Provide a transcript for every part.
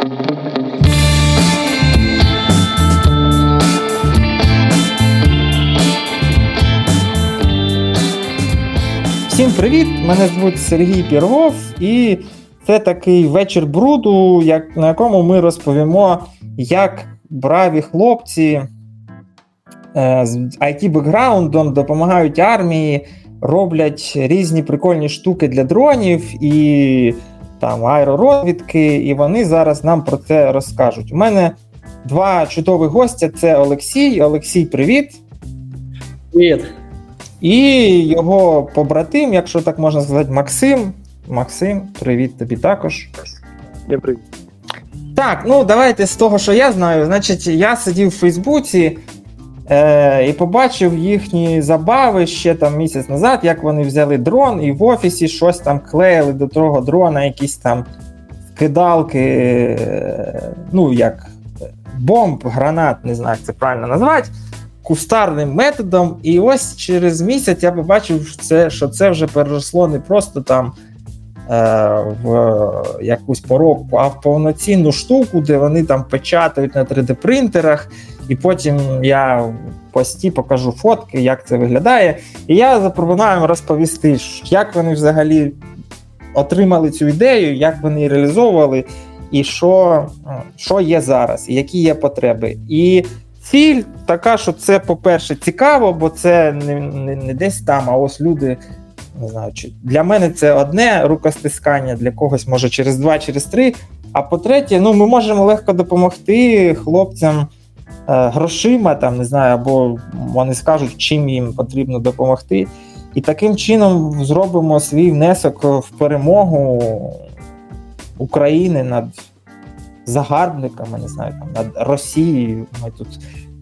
Всім привіт! Мене звуть Сергій Піргов, і це такий вечір бруду, як, на якому ми розповімо, як браві хлопці е, з it бекграундом допомагають армії, роблять різні прикольні штуки для дронів і там аеророзвідки, і вони зараз нам про це розкажуть. У мене два чудові гостя: це Олексій. Олексій, привіт. Привіт. І його побратим, якщо так можна сказати, Максим. Максим, привіт тобі також. Привіт. Так, ну давайте з того, що я знаю. Значить, я сидів в Фейсбуці е, і побачив їхні забави ще там місяць назад, як вони взяли дрон і в офісі щось там клеїли до того дрона, якісь там кидалки, е, ну як бомб, гранат, не знаю, як це правильно назвати кустарним методом. І ось через місяць я побачив, це, що це вже переросло не просто там е, в якусь поробку, а в повноцінну штуку, де вони там печатають на 3D-принтерах. І потім я пості покажу фотки, як це виглядає. І я запропоную розповісти, як вони взагалі отримали цю ідею, як вони реалізовували, і що що є зараз, і які є потреби. І Ціль така, що це, по-перше, цікаво, бо це не не, не десь там, а ось люди. Не знаю, чи для мене це одне рукостискання, для когось може через два, через три. А по-третє, ну ми можемо легко допомогти хлопцям грошима, там не знаю, або вони скажуть, чим їм потрібно допомогти. І таким чином зробимо свій внесок в перемогу України над загарбниками, не знаю, там над Росією. Ми тут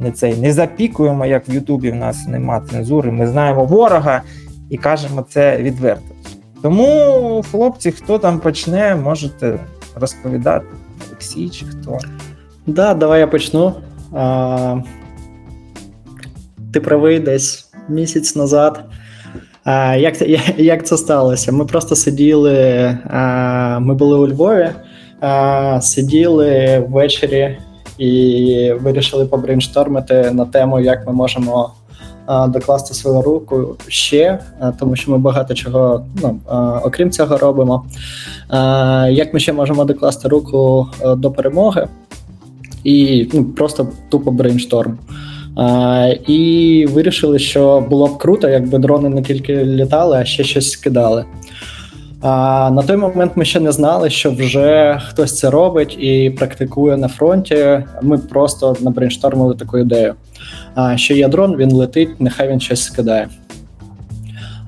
не цей не запікуємо, як в Ютубі в нас нема цензури. Ми знаємо ворога і кажемо це відверто. Тому, хлопці, хто там почне, можете розповідати. Олексій чи хто. Да, давай я почну. А, Ти правий десь місяць назад. А, Як як це сталося? Ми просто сиділи, а, ми були у Львові, а, сиділи ввечері і вирішили побрейнштормити на тему, як ми можемо докласти свою руку ще, тому що ми багато чого, ну окрім цього, робимо. Як ми ще можемо докласти руку до перемоги і ну, просто тупо brainstorm. І вирішили, що було б круто, якби дрони не тільки літали, а ще щось скидали. А на той момент ми ще не знали, що вже хтось це робить і практикує на фронті. Ми просто набрейнштормили таку ідею. А що є дрон, він летить, нехай він щось скидає.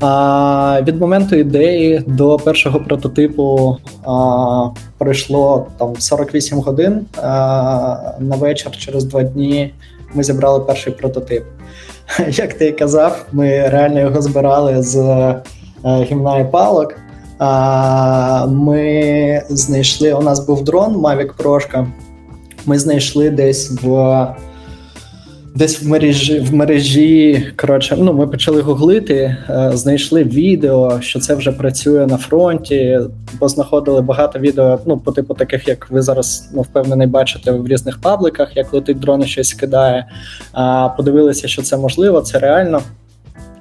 А, Від моменту ідеї до першого прототипу а, пройшло там 48 годин. А, На вечір через два дні ми зібрали перший прототип. Як ти казав, ми реально його збирали з е, гімна і палок. Ми знайшли. У нас був дрон Mavic Pro. Ми знайшли десь в десь в мережі в мережі. Коротше, ну ми почали гуглити, е, знайшли відео, що це вже працює на фронті. Бо знаходили багато відео, ну, по типу таких, як ви зараз ну, впевнений, бачите в різних пабликах, як летить дрон і щось кидає. А подивилися, що це можливо, це реально.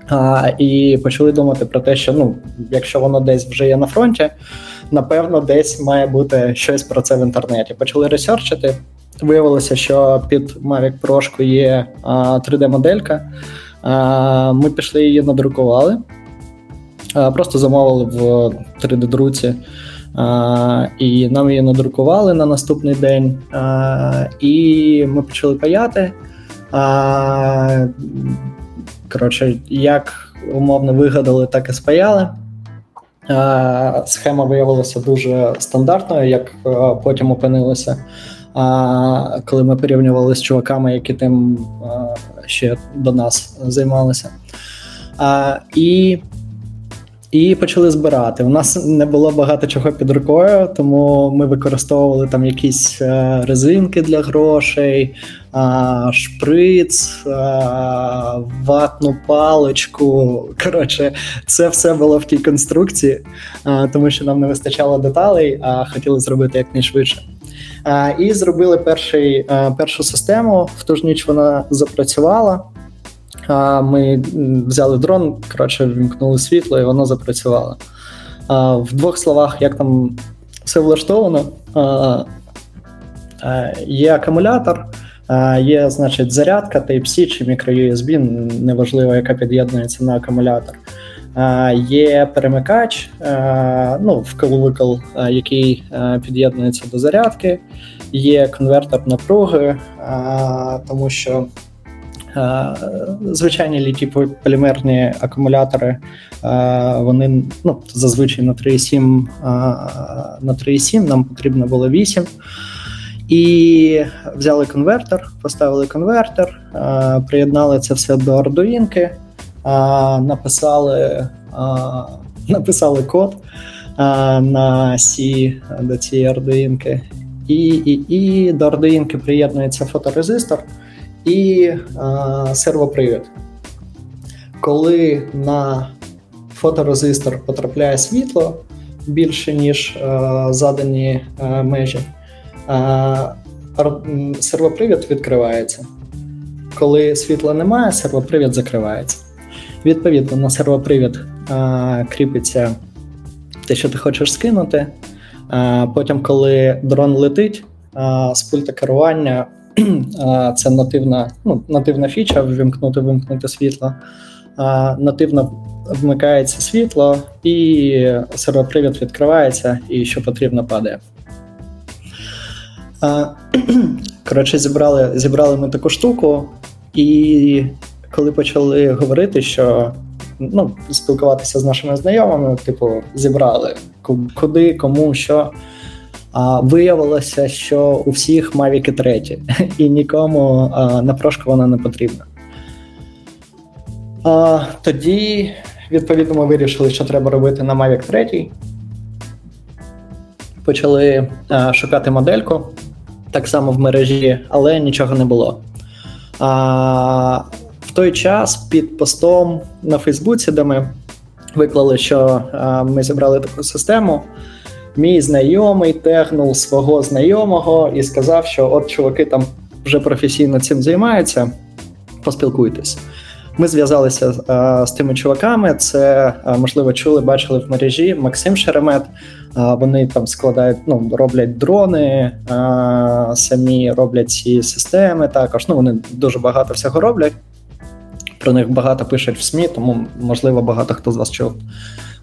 А, І почали думати про те, що ну, якщо воно десь вже є на фронті, напевно, десь має бути щось про це в інтернеті. Почали ресерчити. Виявилося, що під Mavic Pro є 3D-моделька. Ми пішли її надрукували, просто замовили в 3D-друці. А, І нам її надрукували на наступний день. І ми почали паяти. Коротше, як умовно вигадали, так і спаяли. Схема виявилася дуже стандартною, як потім опинилося. А коли ми порівнювали з чуваками, які тим ще до нас займалися. А, І і почали збирати. У нас не було багато чого під рукою, тому ми використовували там якісь е, резинки для грошей, шприц, ватну паличку. Коротше, це все було в тій конструкції, тому що нам не вистачало деталей, а хотіли зробити якнайшвидше. І зробили перший, першу систему. В ту ж ніч вона запрацювала. Ми взяли дрон, коротше, вімкнули світло, і воно запрацювало. В двох словах, як там все влаштовано, є акумулятор, є, значить, зарядка Type-C чи microUSB, неважливо, яка під'єднується на акумулятор. Є перемикач, ну, вкл-викл, який під'єднується до зарядки, є конвертер напруги, тому що звичайні літі полімерні акумулятори, вони ну, зазвичай на 3,7 на 3,7 нам потрібно було 8. І взяли конвертер, поставили конвертер, приєднали це все до Arduino, написали написали код на C до цієї Arduino. І і, і до Arduino приєднується фоторезистор і сервопривід. Коли на фоторезистор потрапляє світло більше, ніж задані межі, сервопривід відкривається. Коли світла немає, сервопривід закривається. Відповідно, на сервопривід а, кріпиться те, що ти хочеш скинути. А, Потім, коли дрон летить, а, з пульта керування а, це нативна ну, нативна фіча, вимкнути вимкнути світло. А, Нативно вмикається світло, і сервопривід відкривається, і що потрібно падає. А, Коротше, зібрали зібрали ми таку штуку, і коли почали говорити, що ну, спілкуватися з нашими знайомими, типу, зібрали куди, кому, що. А виявилося, що у всіх Mavic 3, і нікому а, напрошку вона не потрібна. А, Тоді, відповідно, ми вирішили, що треба робити на Mavic 3. Почали а, шукати модельку так само в мережі, але нічого не було. А, В той час під постом на Фейсбуці, де ми виклали, що а, ми зібрали таку систему. Мій знайомий тегнув свого знайомого і сказав, що от чуваки там вже професійно цим займаються. Поспілкуйтесь. Ми зв'язалися а, з тими чуваками. Це а, можливо чули, бачили в мережі Максим Шеремет. А, вони там складають, ну роблять дрони, самі роблять ці системи. Також ну вони дуже багато всього роблять. Про них багато пишуть в СМІ, тому можливо багато хто з вас чув.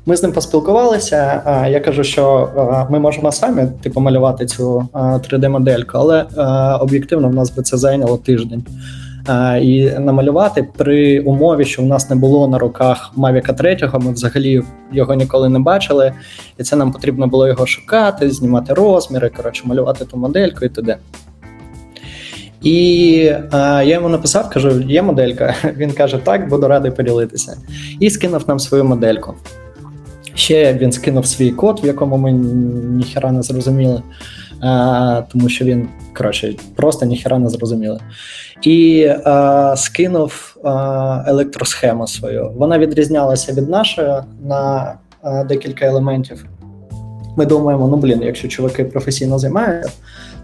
Ми з ним поспілкувалися. Я кажу, що ми можемо самі типу малювати цю 3D-модельку, але об'єктивно в нас би це зайняло тиждень і намалювати при умові, що в нас не було на руках Mavic 3, ми взагалі його ніколи не бачили, і це нам потрібно було його шукати, знімати розміри, коротше, малювати ту модельку і т.д. І е, я йому написав, кажу, є моделька. Він каже, так, буду радий поділитися. І скинув нам свою модельку. Ще він скинув свій код, в якому ми ніхера не зрозуміли, е, тому що він коротше, просто ніхера не зрозуміли. І е, скинув е, електросхему свою. Вона відрізнялася від нашої на е, декілька елементів. Ми думаємо, ну блін, якщо чуваки професійно займаються,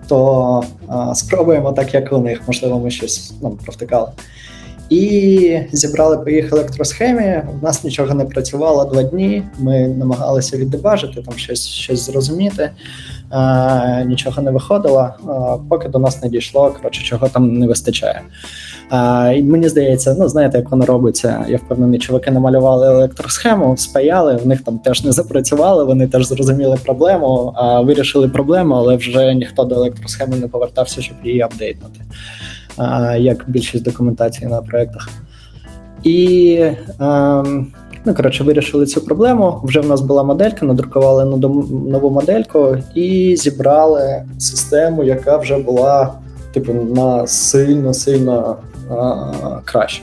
то а, спробуємо так, як у них. Можливо, ми щось ну, провтикали. І зібрали по їх електросхемі. У нас нічого не працювало два дні. Ми намагалися віддебажити, там щось щось зрозуміти. А, Нічого не виходило, а, поки до нас не дійшло, коротше, чого там не вистачає. А, І мені здається, ну знаєте, як воно робиться. Я впевнений, чуваки намалювали електросхему, спаяли, в них там теж не запрацювали, вони теж зрозуміли проблему, а вирішили проблему, але вже ніхто до електросхеми не повертався, щоб її апдейтнути як більшість документації на проєктах. І ем, ну, коротше, вирішили цю проблему. Вже в нас була моделька, надрукували нову модельку і зібрали систему, яка вже була типу, на сильно-сильно краще.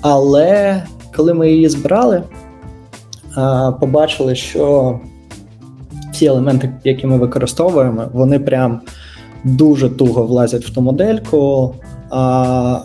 Але коли ми її збирали, побачили, що ті елементи, які ми використовуємо, вони прям дуже туго влазять в ту модельку. А,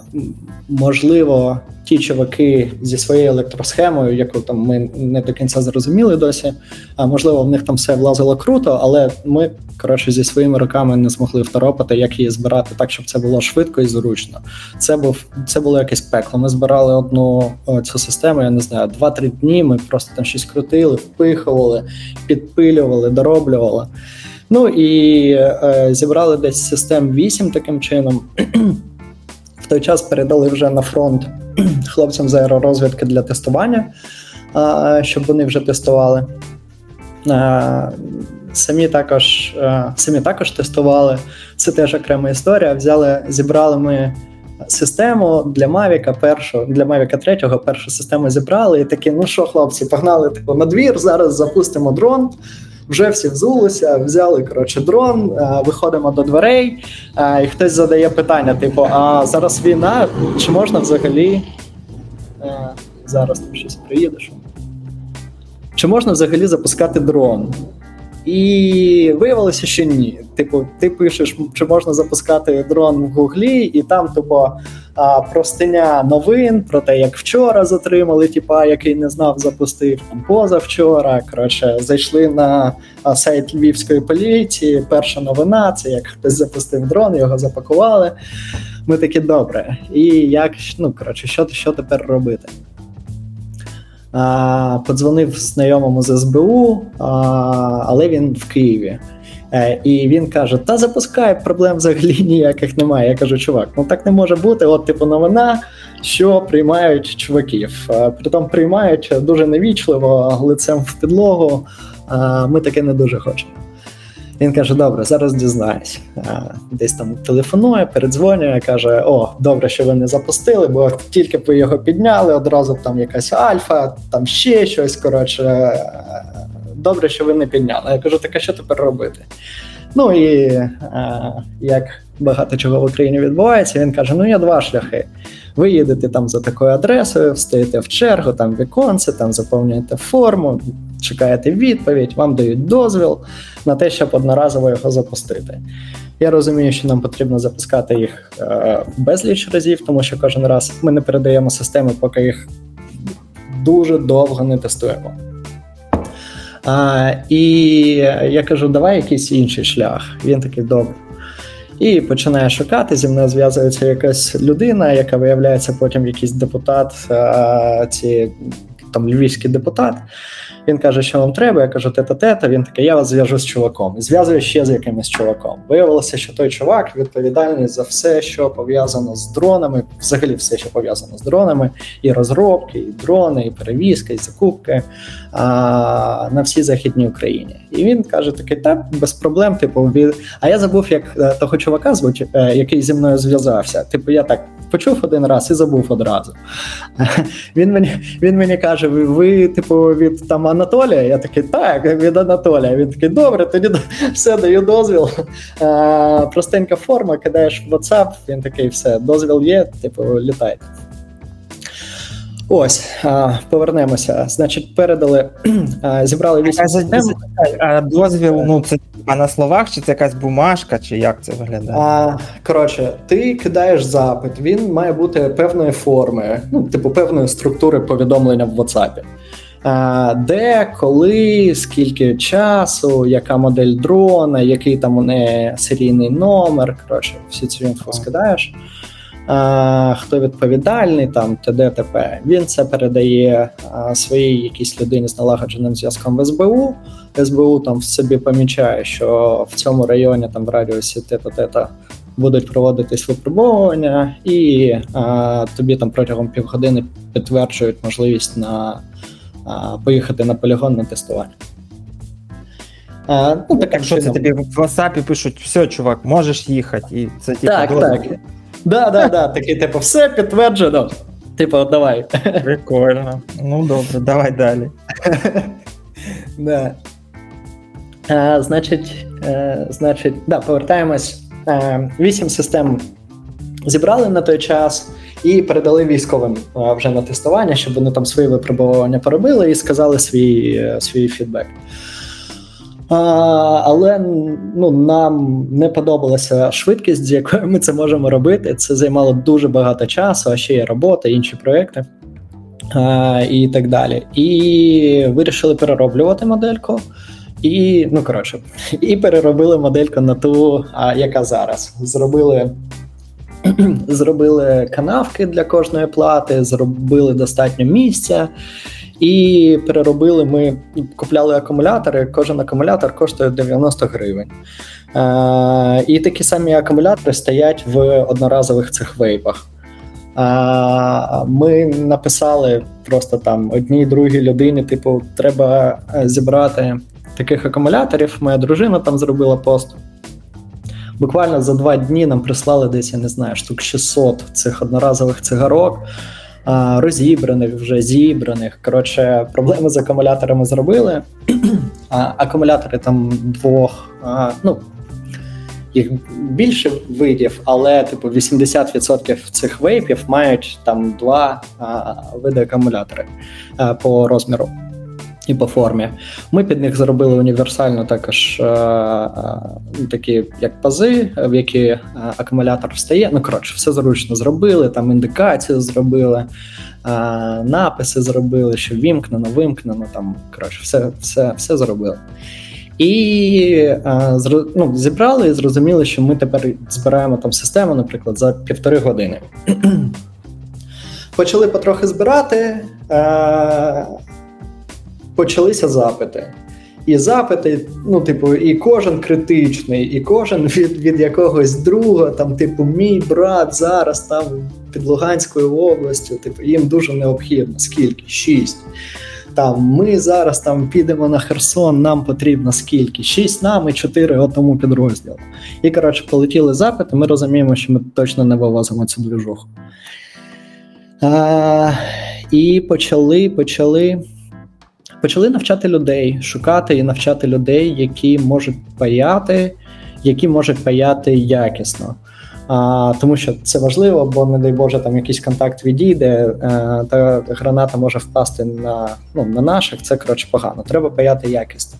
Можливо, ті чуваки зі своєю електросхемою, яку там ми не до кінця зрозуміли досі. А можливо, в них там все влазило круто, але ми коротше зі своїми руками не змогли второпати, як її збирати так, щоб це було швидко і зручно. Це був це було якесь пекло. Ми збирали одну цю систему. Я не знаю, 2-3 дні. Ми просто там щось крутили, впихували, підпилювали, дороблювали. Ну і е, зібрали десь систем 8 таким чином. В той час передали вже на фронт хлопцям з аеророзвідки для тестування, щоб вони вже тестували. Самі також самі також тестували. Це теж окрема історія. Взяли, зібрали ми систему для Mavic першу, для Mavic 3 першу систему зібрали і такі: ну що, хлопці, погнали типу, на двір, зараз запустимо дрон вже всі взулися, взяли коротше дрон, е, виходимо до дверей, е, і хтось задає питання: типу, а зараз війна, чи можна взагалі е, зараз там щось приїдеш. Чи можна взагалі запускати дрон? І виявилося, що ні. Типу, ти пишеш, чи можна запускати дрон в Гуглі, і там типу, простиня новин про те, як вчора затримали, типа, який не знав, запустив там позавчора. Коротше, зайшли на сайт львівської поліції. Перша новина це як хтось запустив дрон, його запакували. Ми такі добре. І як ну коротше, що що тепер робити? Подзвонив знайомому з СБУ, але він в Києві. Е, і він каже: Та запускай, проблем взагалі ніяких немає. Я кажу, чувак, ну так не може бути. От типу новина, що приймають чуваків. Е, притом приймають дуже невічливо, лицем в підлогу. Ми таке не дуже хочемо. Він каже: Добре, зараз дізнаюсь. Десь там телефонує, передзвонює, каже: О, добре, що ви не запустили, бо тільки ви його підняли, одразу там якась альфа, там ще щось. Коротше, добре, що ви не підняли. Я кажу, так а що тепер робити? Ну і як багато чого в Україні відбувається, він каже: Ну, є два шляхи. Ви їдете там за такою адресою, встаєте в чергу, там віконце, там заповнюєте форму, чекаєте відповідь, вам дають дозвіл на те, щоб одноразово його запустити. Я розумію, що нам потрібно запускати їх е, безліч разів, тому що кожен раз ми не передаємо системи, поки їх дуже довго не тестуємо. А, І я кажу, давай якийсь інший шлях. Він такий добре. І починає шукати. Зі мною зв'язується якась людина, яка виявляється потім якийсь депутат, а, ці там львівський депутат. Він каже, що вам треба. Я кажу, тета-тета. Він такий, я вас зв'яжу з чуваком. І зв'язує ще з якимось чуваком. Виявилося, що той чувак відповідальний за все, що пов'язано з дронами, взагалі все, що пов'язано з дронами, і розробки, і дрони, і перевізки, і закупки а, на всій західній Україні. І він каже: такий, так, без проблем. Типу, від... а я забув, як е, того чувака звуть, е, який зі мною зв'язався. Типу, я так почув один раз і забув одразу. Він мені він мені каже: ви, типу, від там Анатолія? Я такий, так, від Анатолія. Він такий, добре, тоді все даю дозвіл. А, Простенька форма, кидаєш в WhatsApp, він такий, все, дозвіл є, типу, літайте. Ось, а, повернемося. Значить, передали, а, зібрали вісім систем. А дозвіл, ну це а на словах, чи це якась бумажка, чи як це виглядає? А, Коротше, ти кидаєш запит, він має бути певної форми, ну, типу певної структури повідомлення в WhatsApp. Де, коли, скільки часу, яка модель дрона, який там у неї серійний номер. Коротше, всю цю інфу скидаєш а, хто відповідальний, там т.д. т.п. Він це передає а, своїй якійсь людині з налагодженим зв'язком в СБУ. СБУ там в собі помічає, що в цьому районі там в радіусі тета-тета будуть проводитись випробовування, і а, тобі там протягом півгодини підтверджують можливість на поїхати на полігон на тестування. А, ну, так, Якщо це тобі в WhatsApp пишуть, все, чувак, можеш їхати. І це типу, Так, так. Да, да, да. Такий, типу, все підтверджено. Типу, давай. Прикольно. Ну добре, давай далі. Да. А, Значить, а, значить, да, повертаємось. Вісім систем зібрали на той час і передали військовим вже на тестування, щоб вони там свої випробування поробили і сказали свій, свій фідбек. А, Але ну, нам не подобалася швидкість, з якою ми це можемо робити. Це займало дуже багато часу, а ще є робота, інші проекти а, і так далі. І вирішили перероблювати модельку. І ну коротше, і переробили модельку на ту, а, яка зараз. Зробили зробили канавки для кожної плати, зробили достатньо місця. І переробили ми купляли акумулятори. Кожен акумулятор коштує 90 гривень. Е, І такі самі акумулятори стоять в одноразових цих вейпах. Е, ми написали просто там одній другій людині: типу, треба е, зібрати таких акумуляторів. Моя дружина там зробила пост. Буквально за два дні нам прислали десь, я не знаю, штук 600 цих одноразових цигарок, розібраних, вже зібраних. Коротше, проблеми з акумуляторами зробили. Акумулятори там двох, ну, їх більше видів, але типу 80% цих вейпів мають там два види акумулятори по розміру і по формі. Ми під них зробили універсально також е, е, такі як пази, в які е, акумулятор встає. Ну, коротше, все зручно зробили, там індикацію зробили, е, написи зробили, що вімкнено, вимкнено, там коротше, все все, все зробили. І е, ну, зібрали і зрозуміли, що ми тепер збираємо там систему, наприклад, за півтори години. Почали потрохи збирати. Почалися запити. І запити, ну, типу, і кожен критичний, і кожен від від якогось друга, там, типу, мій брат зараз там під Луганською областю, типу, їм дуже необхідно. Скільки? Шість. Там Ми зараз там підемо на Херсон, нам потрібно скільки? Шість нам і чотири отому підрозділу. І, коротше, полетіли запити, ми розуміємо, що ми точно не вивозимо цю движуху. А, І почали, почали почали навчати людей, шукати і навчати людей, які можуть паяти, які можуть паяти якісно. А, Тому що це важливо, бо, не дай Боже, там якийсь контакт відійде, а, е, та граната може впасти на ну, на наших. Це коротше погано. Треба паяти якісно.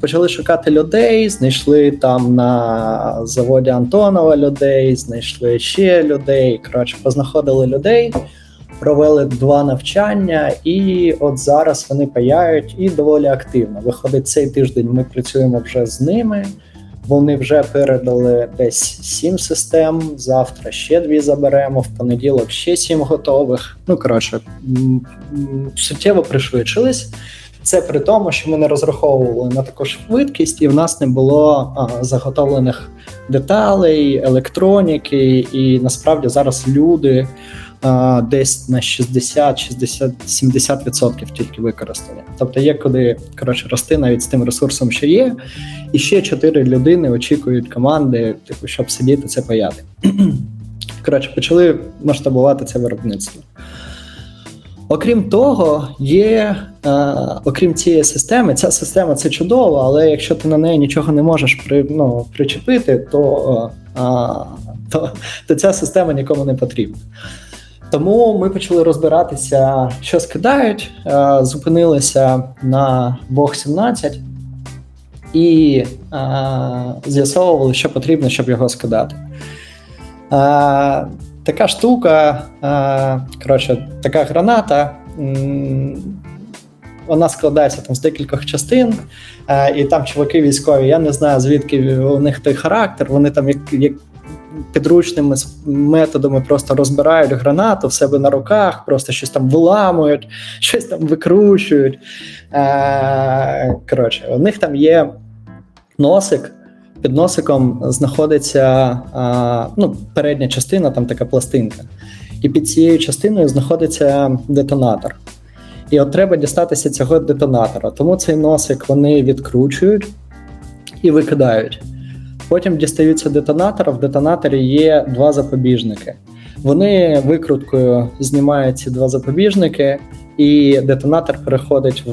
Почали шукати людей, знайшли там на заводі Антонова людей, знайшли ще людей. Коротше, познаходили людей провели два навчання, і от зараз вони паяють і доволі активно. Виходить, цей тиждень ми працюємо вже з ними. Вони вже передали десь сім систем. Завтра ще дві заберемо. В понеділок ще сім готових. Ну коротше, суттєво пришвидшились. Це при тому, що ми не розраховували на таку швидкість, і в нас не було а, заготовлених деталей, електроніки, і насправді зараз люди десь на 60, 60, 70% тільки використання. Тобто є куди коротше рости навіть з тим ресурсом, що є, і ще 4 людини очікують команди, типу, щоб сидіти це паяти. Коротше, почали масштабувати це виробництво. Окрім того, є, е, окрім цієї системи, ця система це чудово, але якщо ти на неї нічого не можеш при, ну, причепити, то, е, то, то ця система нікому не потрібна. Тому ми почали розбиратися, що скидають, е, зупинилися на Бог 17 і е, з'ясовували, що потрібно, щоб його скидати. Е, така штука, коротше, така граната. Вона складається там з декількох частин, і там чуваки військові. Я не знаю, звідки у них той характер. Вони там як як підручними методами просто розбирають гранату в себе на руках, просто щось там виламують, щось там викручують. Е, Коротше, у них там є носик. Під носиком знаходиться а, ну, передня частина, там така пластинка. І під цією частиною знаходиться детонатор. І от треба дістатися цього детонатора. Тому цей носик вони відкручують і викидають. Потім дістаються детонатор. В детонаторі є два запобіжники. Вони викруткою знімають ці два запобіжники, і детонатор переходить в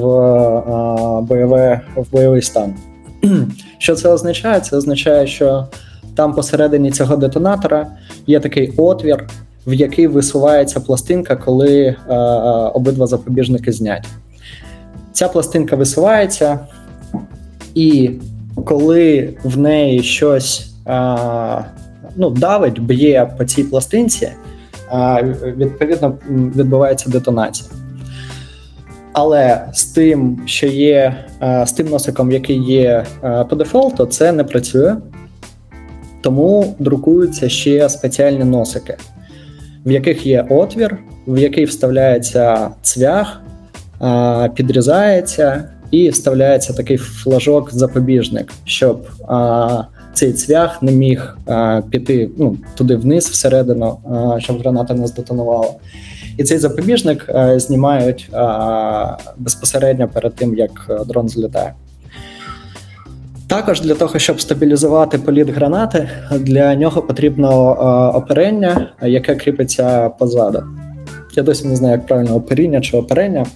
бойове, в бойовий стан. Що це означає? Це означає, що там посередині цього детонатора є такий отвір, в який висувається пластинка, коли а, обидва запобіжники зняті. Ця пластинка висувається, І коли в неї щось а, ну, давить, б'є по цій пластинці, а, відповідно відбувається детонація. Але з тим, що є з тим носиком, який є по дефолту, це не працює. Тому друкуються ще спеціальні носики, в яких є отвір, в який вставляється цвях, підрізається і вставляється такий флажок-запобіжник, щоб цей цвях не міг піти ну, туди вниз, всередину, щоб граната не здетонувала. І цей запобіжник знімають безпосередньо перед тим, як дрон злітає. Також для того, щоб стабілізувати політ гранати, для нього потрібно оперення, яке кріпиться позаду. Я досі не знаю, як правильно оперіння чи оперення.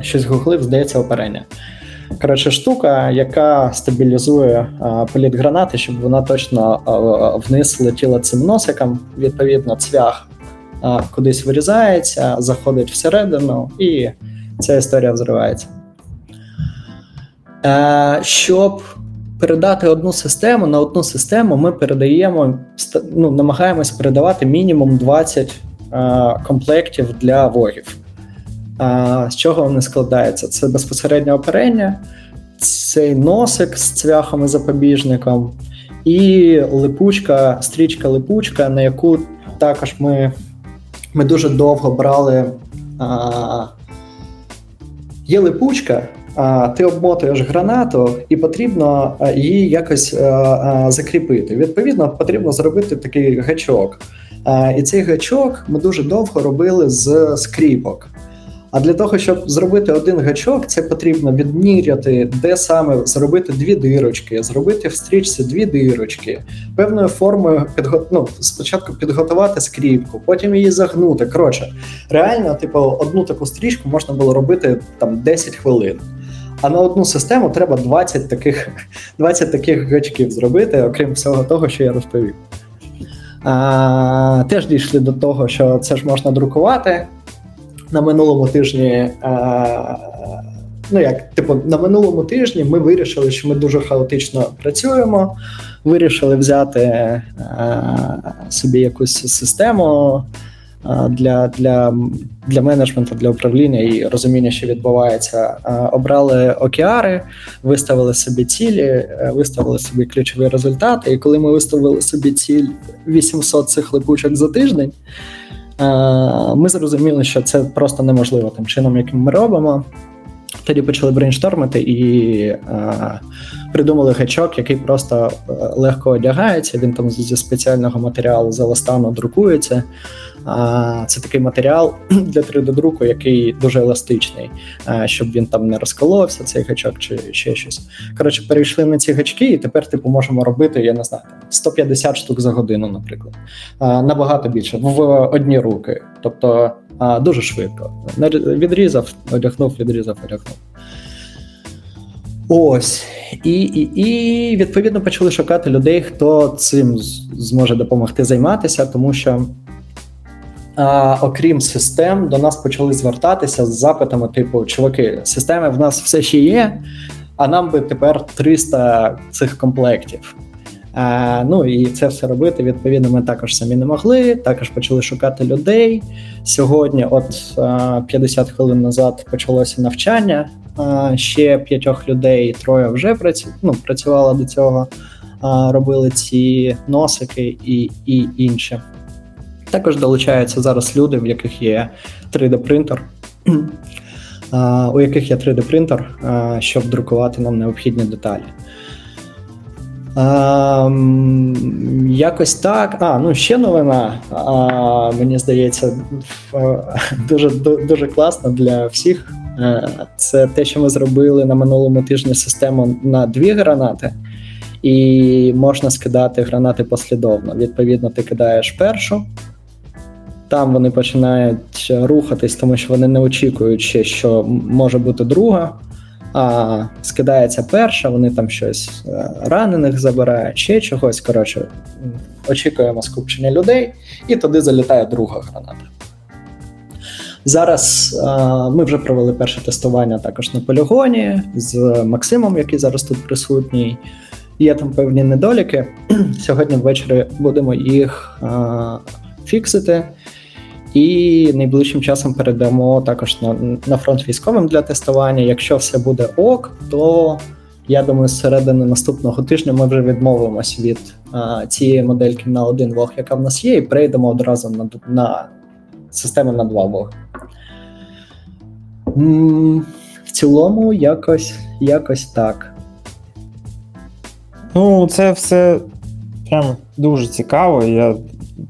Щось гуглив, здається, оперення. Коротше, штука, яка стабілізує політ гранати, щоб вона точно вниз летіла цим носиком. Відповідно, цвях кудись вирізається, заходить всередину, і ця історія взривається. Щоб передати одну систему на одну систему, ми передаємо, ну, намагаємось передавати мінімум 20 е, комплектів для вогів. З чого вони складаються? Це безпосередньо оперення, цей носик з цвяхом і запобіжником, і липучка, стрічка-липучка, на яку також ми ми дуже довго брали. А, Є липучка, ти обмотуєш гранату, і потрібно її якось закріпити. Відповідно, потрібно зробити такий гачок. І цей гачок ми дуже довго робили з скріпок. А для того, щоб зробити один гачок, це потрібно відміряти, де саме зробити дві дирочки, зробити в стрічці дві дирочки, певною формою підго... ну, спочатку підготувати скріпку, потім її загнути. Коротше, реально, типу, одну таку стрічку можна було робити там 10 хвилин. А на одну систему треба 20 таких 20 таких гачків зробити, окрім всього того, що я розповів. А, Теж дійшли до того, що це ж можна друкувати на минулому тижні. А, Ну, як, типу, на минулому тижні ми вирішили, що ми дуже хаотично працюємо. Вирішили взяти а, собі якусь систему для для, для менеджменту, для управління і розуміння, що відбувається. Обрали океари, виставили собі цілі, е, виставили собі ключові результати. І коли ми виставили собі ціль 800 цих липучок за тиждень, ми зрозуміли, що це просто неможливо тим чином, яким ми робимо. Тоді почали брейнштормити і а, придумали гачок, який просто легко одягається. Він там зі спеціального матеріалу з еластану друкується. Це такий матеріал для 3D-друку, який дуже еластичний, щоб він там не розколовся, цей гачок чи ще щось. Коротше, перейшли на ці гачки, і тепер типу можемо робити, я не знаю, 150 штук за годину, наприклад. Набагато більше в одні руки. Тобто дуже швидко. Відрізав, одягнув, відрізав, одягнув. Ось. І і, і відповідно почали шукати людей, хто цим зможе допомогти займатися, тому що а, окрім систем, до нас почали звертатися з запитами: типу, чуваки, системи в нас все ще є, а нам би тепер 300 цих комплектів. А, Ну і це все робити. Відповідно, ми також самі не могли. Також почали шукати людей. Сьогодні, от 50 хвилин назад, почалося навчання. А, ще п'ятьох людей, троє вже працю, ну, працювало до цього, а, робили ці носики і, і інше. Також долучаються зараз люди, в яких є 3D-принтер, у яких є 3D-принтер, щоб друкувати нам необхідні деталі. А, Якось так. А, ну ще новина. А, Мені здається, дуже дуже класно для всіх. Е, це те, що ми зробили на минулому тижні систему на дві гранати, і можна скидати гранати послідовно. Відповідно, ти кидаєш першу, там вони починають рухатись, тому що вони не очікують ще, що може бути друга. А скидається перша, вони там щось е, ранених забирають, ще чогось. Коротше, очікуємо скупчення людей, і туди залітає друга граната. Зараз а, ми вже провели перше тестування також на полігоні з Максимом, який зараз тут присутній. Є там певні недоліки. Сьогодні ввечері будемо їх а, фіксити. І найближчим часом передамо також на на фронт військовим для тестування. Якщо все буде ок, то я думаю, з середини наступного тижня ми вже відмовимось від а, цієї модельки на один вог, яка в нас є, і перейдемо одразу на на систему на два вог. В цілому, якось, якось так. Ну, це все прям дуже цікаво. Я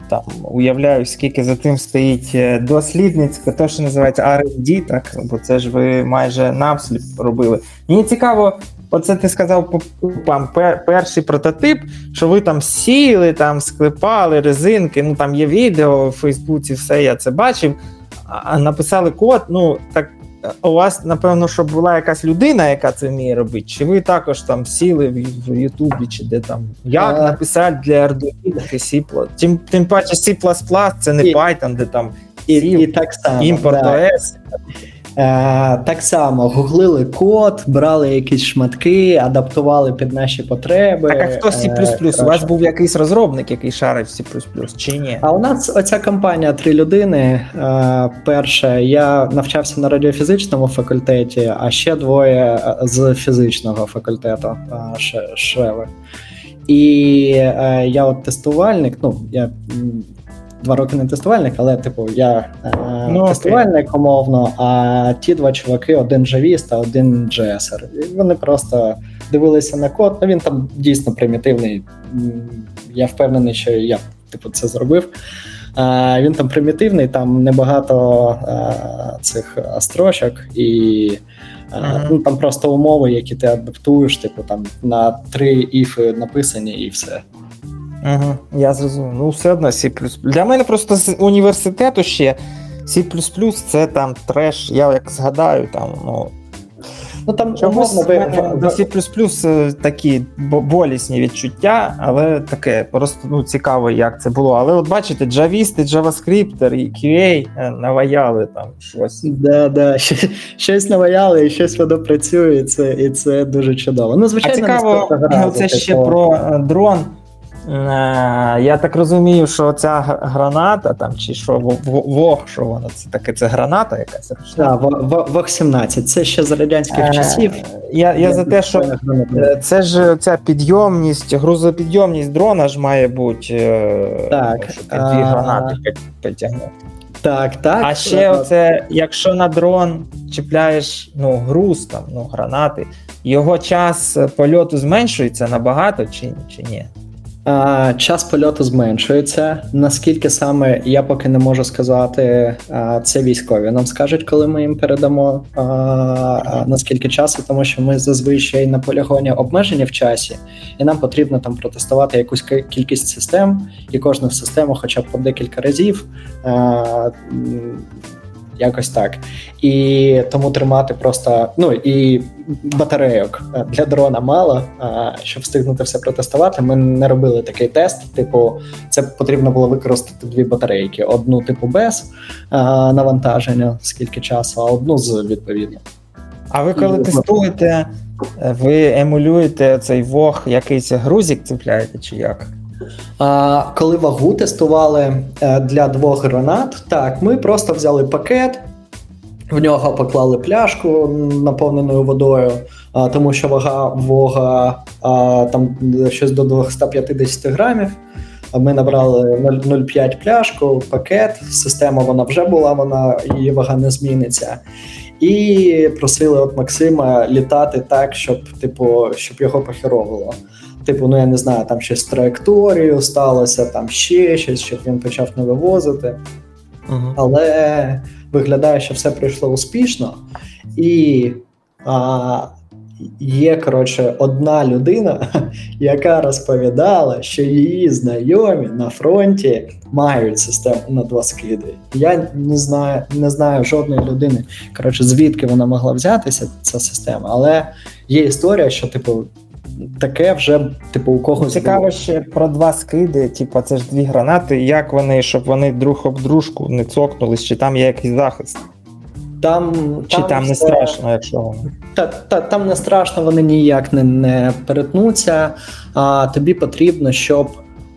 там уявляю, скільки за тим стоїть е, дослідницька, то що називається R&D, так, бо це ж ви майже навслід робили. Мені цікаво, оце ти сказав пам, перший прототип, що ви там сіли, там склепали резинки, ну там є відео в Фейсбуці, все я це бачив. А написали код, ну так у вас, напевно, щоб була якась людина, яка це вміє робити, чи ви також там сіли в Ютубі, чи де там як а... написати для Arduino C++. Тим, тим паче C++, це не і, Python, де там і, і так само, імпорт да. OS. Е, Так само гуглили код, брали якісь шматки, адаптували під наші потреби. Так, а хто C++? Е, у вас був якийсь розробник, який шарить C++, чи ні? А у нас оця компанія три людини. Е, перше, я навчався на радіофізичному факультеті, а ще двоє з фізичного факультету е, Шреви. І е, я от тестувальник, ну я два роки не тестувальник, але типу я е, ну, тестувальник умовно, а ті два чуваки, один джавіст, а один джесер. І Вони просто дивилися на код. Ну він там дійсно примітивний. Я впевнений, що я типу це зробив. А, Він там примітивний, там небагато а, цих строчок, і uh-huh. ну, там просто умови, які ти адаптуєш, типу там на три іфи написані, і все. Угу, Я зрозумів. Ну, все одно C. Для мене просто з університету ще C це там треш. Я як згадаю, там, ну. Ну там умовно, до C++ е, такі болісні відчуття, але таке просто ну, цікаво, як це було. Але от бачите, джавісти, JavaScript і QA е, наваяли там щось. Да, да, щось наваяли, і щось воно працює, і це і це дуже чудово. Ну, звичайно, а цікаво, це ще про е, дрон. Е, я так розумію, що ця граната там, чи що вог, що воно це таке, це граната якась Так, вог 17 це ще з радянських е, часів. Я я за те, що е, це ж ця підйомність, грузопідйомність дрона ж має бути так, що ти дві гранати підтягнути. Так, так. А ще оце, якщо на дрон чіпляєш ну, груз, там, ну, гранати, його час польоту зменшується набагато чи, чи ні? Час польоту зменшується. Наскільки саме я поки не можу сказати, це військові нам скажуть, коли ми їм передамо наскільки часу, тому що ми зазвичай на полігоні обмежені в часі, і нам потрібно там протестувати якусь кількість систем, і кожну систему, хоча б по декілька разів якось так. І тому тримати просто ну і батарейок для дрона мало. Щоб встигнути все протестувати, ми не робили такий тест. Типу, це потрібно було використати дві батарейки: одну, типу, без навантаження, скільки часу, а одну з відповідно. А ви коли і, тестуєте, ви емулюєте цей вог, якийсь грузик цепляєте, чи як? Коли вагу тестували е, для двох гранат, так, ми просто взяли пакет, в нього поклали пляшку наповненою водою, тому що вага вога там щось до 250 грамів. Ми набрали 0,5 пляшку, пакет, система вона вже була, вона її вага не зміниться. І просили от Максима літати так, щоб типу, щоб його похеровило. Типу, ну я не знаю, там щось з траєкторією сталося, там ще щось, щоб він почав не вивозити. Uh-huh. Але виглядає, що все пройшло успішно. І а, є, коротше, одна людина, яка розповідала, що її знайомі на фронті мають систему на два скиди. Я не знаю не знаю жодної людини, коротше, звідки вона могла взятися, ця система, але є історія, що, типу, таке вже, типу, у когось. Цікаво було. ще про два скиди, типу, це ж дві гранати. Як вони, щоб вони друг об дружку не цокнулись, чи там є якийсь захист? Там, Чи там, там не все... страшно, якщо воно? Та, та, Там не страшно, вони ніяк не не перетнуться. А тобі потрібно, щоб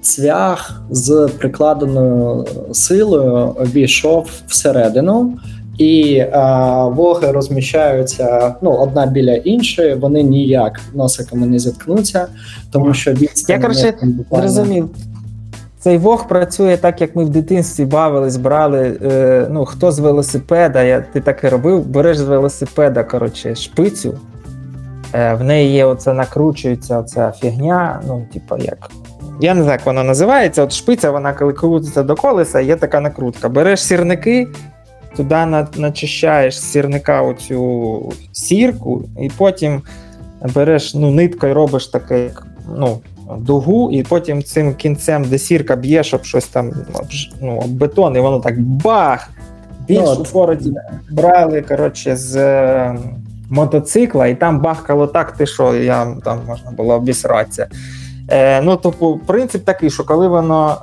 цвях з прикладеною силою обійшов всередину, і а, воги розміщаються ну, одна біля іншої, вони ніяк носиками не зіткнуться, тому що відстань... Я коротше зрозумів. Цей вог працює так, як ми в дитинстві бавились, брали. Е, ну, Хто з велосипеда, я, ти так і робив, береш з велосипеда коротше, шпицю, е, в неї є оце накручується оця фігня, ну, типу, як. Я не знаю, як вона називається. От шпиця, вона коли крутиться до колеса, є така накрутка. Береш сірники, туди начищаєш з сірника оцю сірку, і потім береш ну, ниткою робиш таке, ну, дугу, і потім цим кінцем, де сірка б'є, щоб щось там ну, бетон, і воно так бах! Більшу ну, породі брали коротше, з е, мотоцикла, і там бахкало так, ти що я там можна було обісратися. Е, Ну, тобто, принцип такий, що коли воно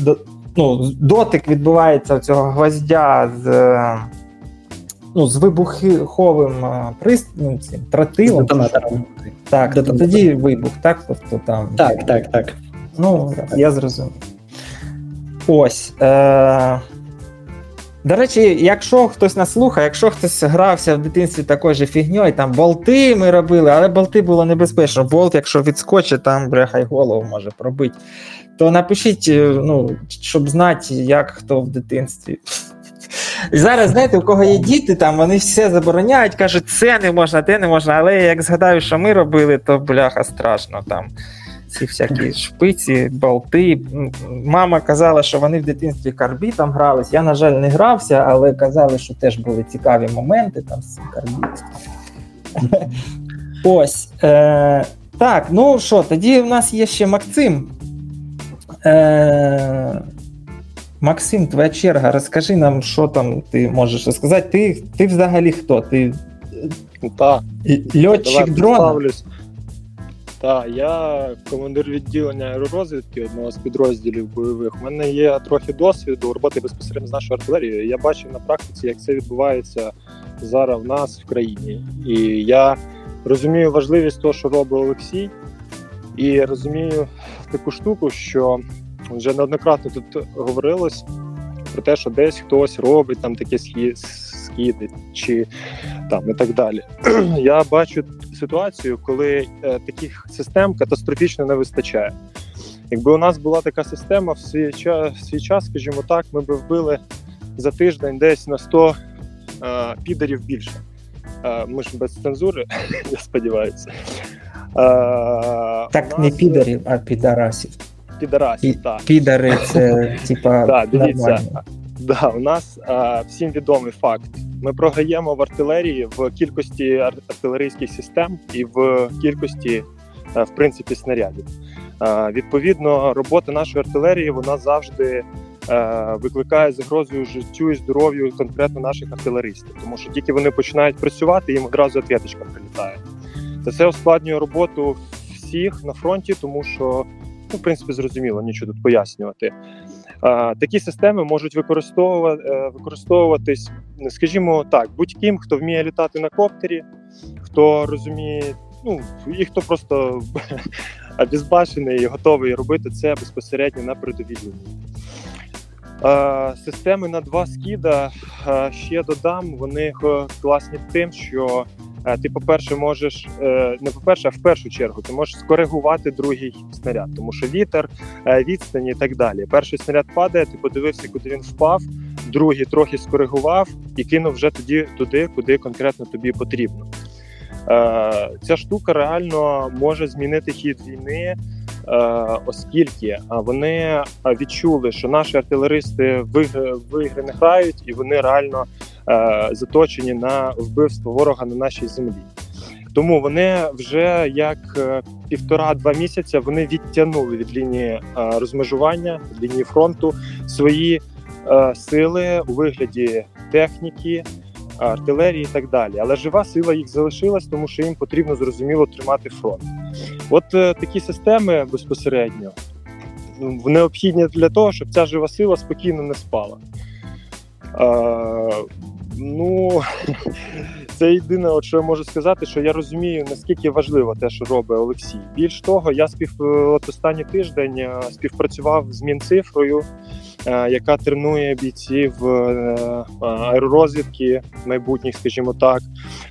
е, ну, дотик відбувається цього гвоздя з ну, з вибуховим е, пристроєм, цим тротилом. Так, то тоді вибух, так? Тобто там. Так, так, так. Ну, я зрозумів. Ось. Е- До речі, якщо хтось нас слухає, якщо хтось грався в дитинстві такою же фігньою, там болти ми робили, але болти було небезпечно. Болт, якщо відскочить, там бляха й голову може пробити. То напишіть, е, ну, щоб знати, як хто в дитинстві. Зараз, знаєте, у кого є діти, там вони все забороняють, кажуть, це не можна, те не можна. Але як згадаю, що ми робили, то бляха страшно там. Ці всякі шпиці, болти. Мама казала, що вони в дитинстві карбітом грались. Я, на жаль, не грався, але казали, що теж були цікаві моменти там з цим карбітом. Ось. Е, Так, ну що, тоді в нас є ще Максим. Е, Максим, твоя черга, розкажи нам, що там ти можеш розказати. Ти ти взагалі хто? Ти Та, льотчик дрона? Так, я командир відділення аеророзвідки одного з підрозділів бойових. У мене є трохи досвіду роботи безпосередньо з нашою артилерією. Я бачив на практиці, як це відбувається зараз в нас в країні. І я розумію важливість того, що робить Олексій, і розумію таку штуку, що вже неоднократно тут говорилось про те, що десь хтось робить там такі скиди чи там і так далі. Я бачу ситуацію, коли е, таких систем катастрофічно не вистачає. Якби у нас була така система в свій час, в свій час, скажімо так, ми б вбили за тиждень десь на 100 е, підерів більше. Е, ми ж без цензури, я сподіваюся. Е, так нас... не підерів, а підарасів підарасів. так. Підари, це типа. Так, дивіться. Да, у нас а, всім відомий факт. Ми програємо в артилерії в кількості артилерійських систем і в кількості, а, в принципі, снарядів. А, відповідно, робота нашої артилерії вона завжди а, викликає загрозою життю і здоров'ю конкретно наших артилеристів, тому що тільки вони починають працювати, їм одразу ответочка прилітає. Це все ускладнює роботу всіх на фронті, тому що Ну, в принципі, зрозуміло, нічого тут пояснювати. А, Такі системи можуть використовувати, е, використовуватись, скажімо так, будь-ким, хто вміє літати на коптері, хто розуміє, ну і хто просто обізбашений і готовий робити це безпосередньо на передовій лінії. Системи на два скіда ще додам. Вони класні тим, що ти, по-перше, можеш е, не по-перше, а в першу чергу ти можеш скоригувати другий снаряд, тому що вітер, е, відстані і так далі. Перший снаряд падає, ти подивився, куди він впав, другий трохи скоригував і кинув вже тоді туди, куди конкретно тобі потрібно. Ця штука реально може змінити хід війни. Оскільки вони відчули, що наші артилеристи в не грають, і вони реально Е, заточені на вбивство ворога на нашій землі. Тому вони вже як е, півтора-два місяці вони відтягнули від лінії е, розмежування від лінії фронту свої сили у вигляді техніки, артилерії і так далі. Але жива сила їх залишилась, тому що їм потрібно зрозуміло тримати фронт. От е, такі системи безпосередньо необхідні для того, щоб ця жива сила спокійно не спала. Е, ну, це єдине, от що я можу сказати, що я розумію, наскільки важливо те, що робить Олексій. Більш того, я спів е, от останній тиждень е, співпрацював з Мінцифрою, е, яка тренує бійців аеророзвідки майбутніх, скажімо так,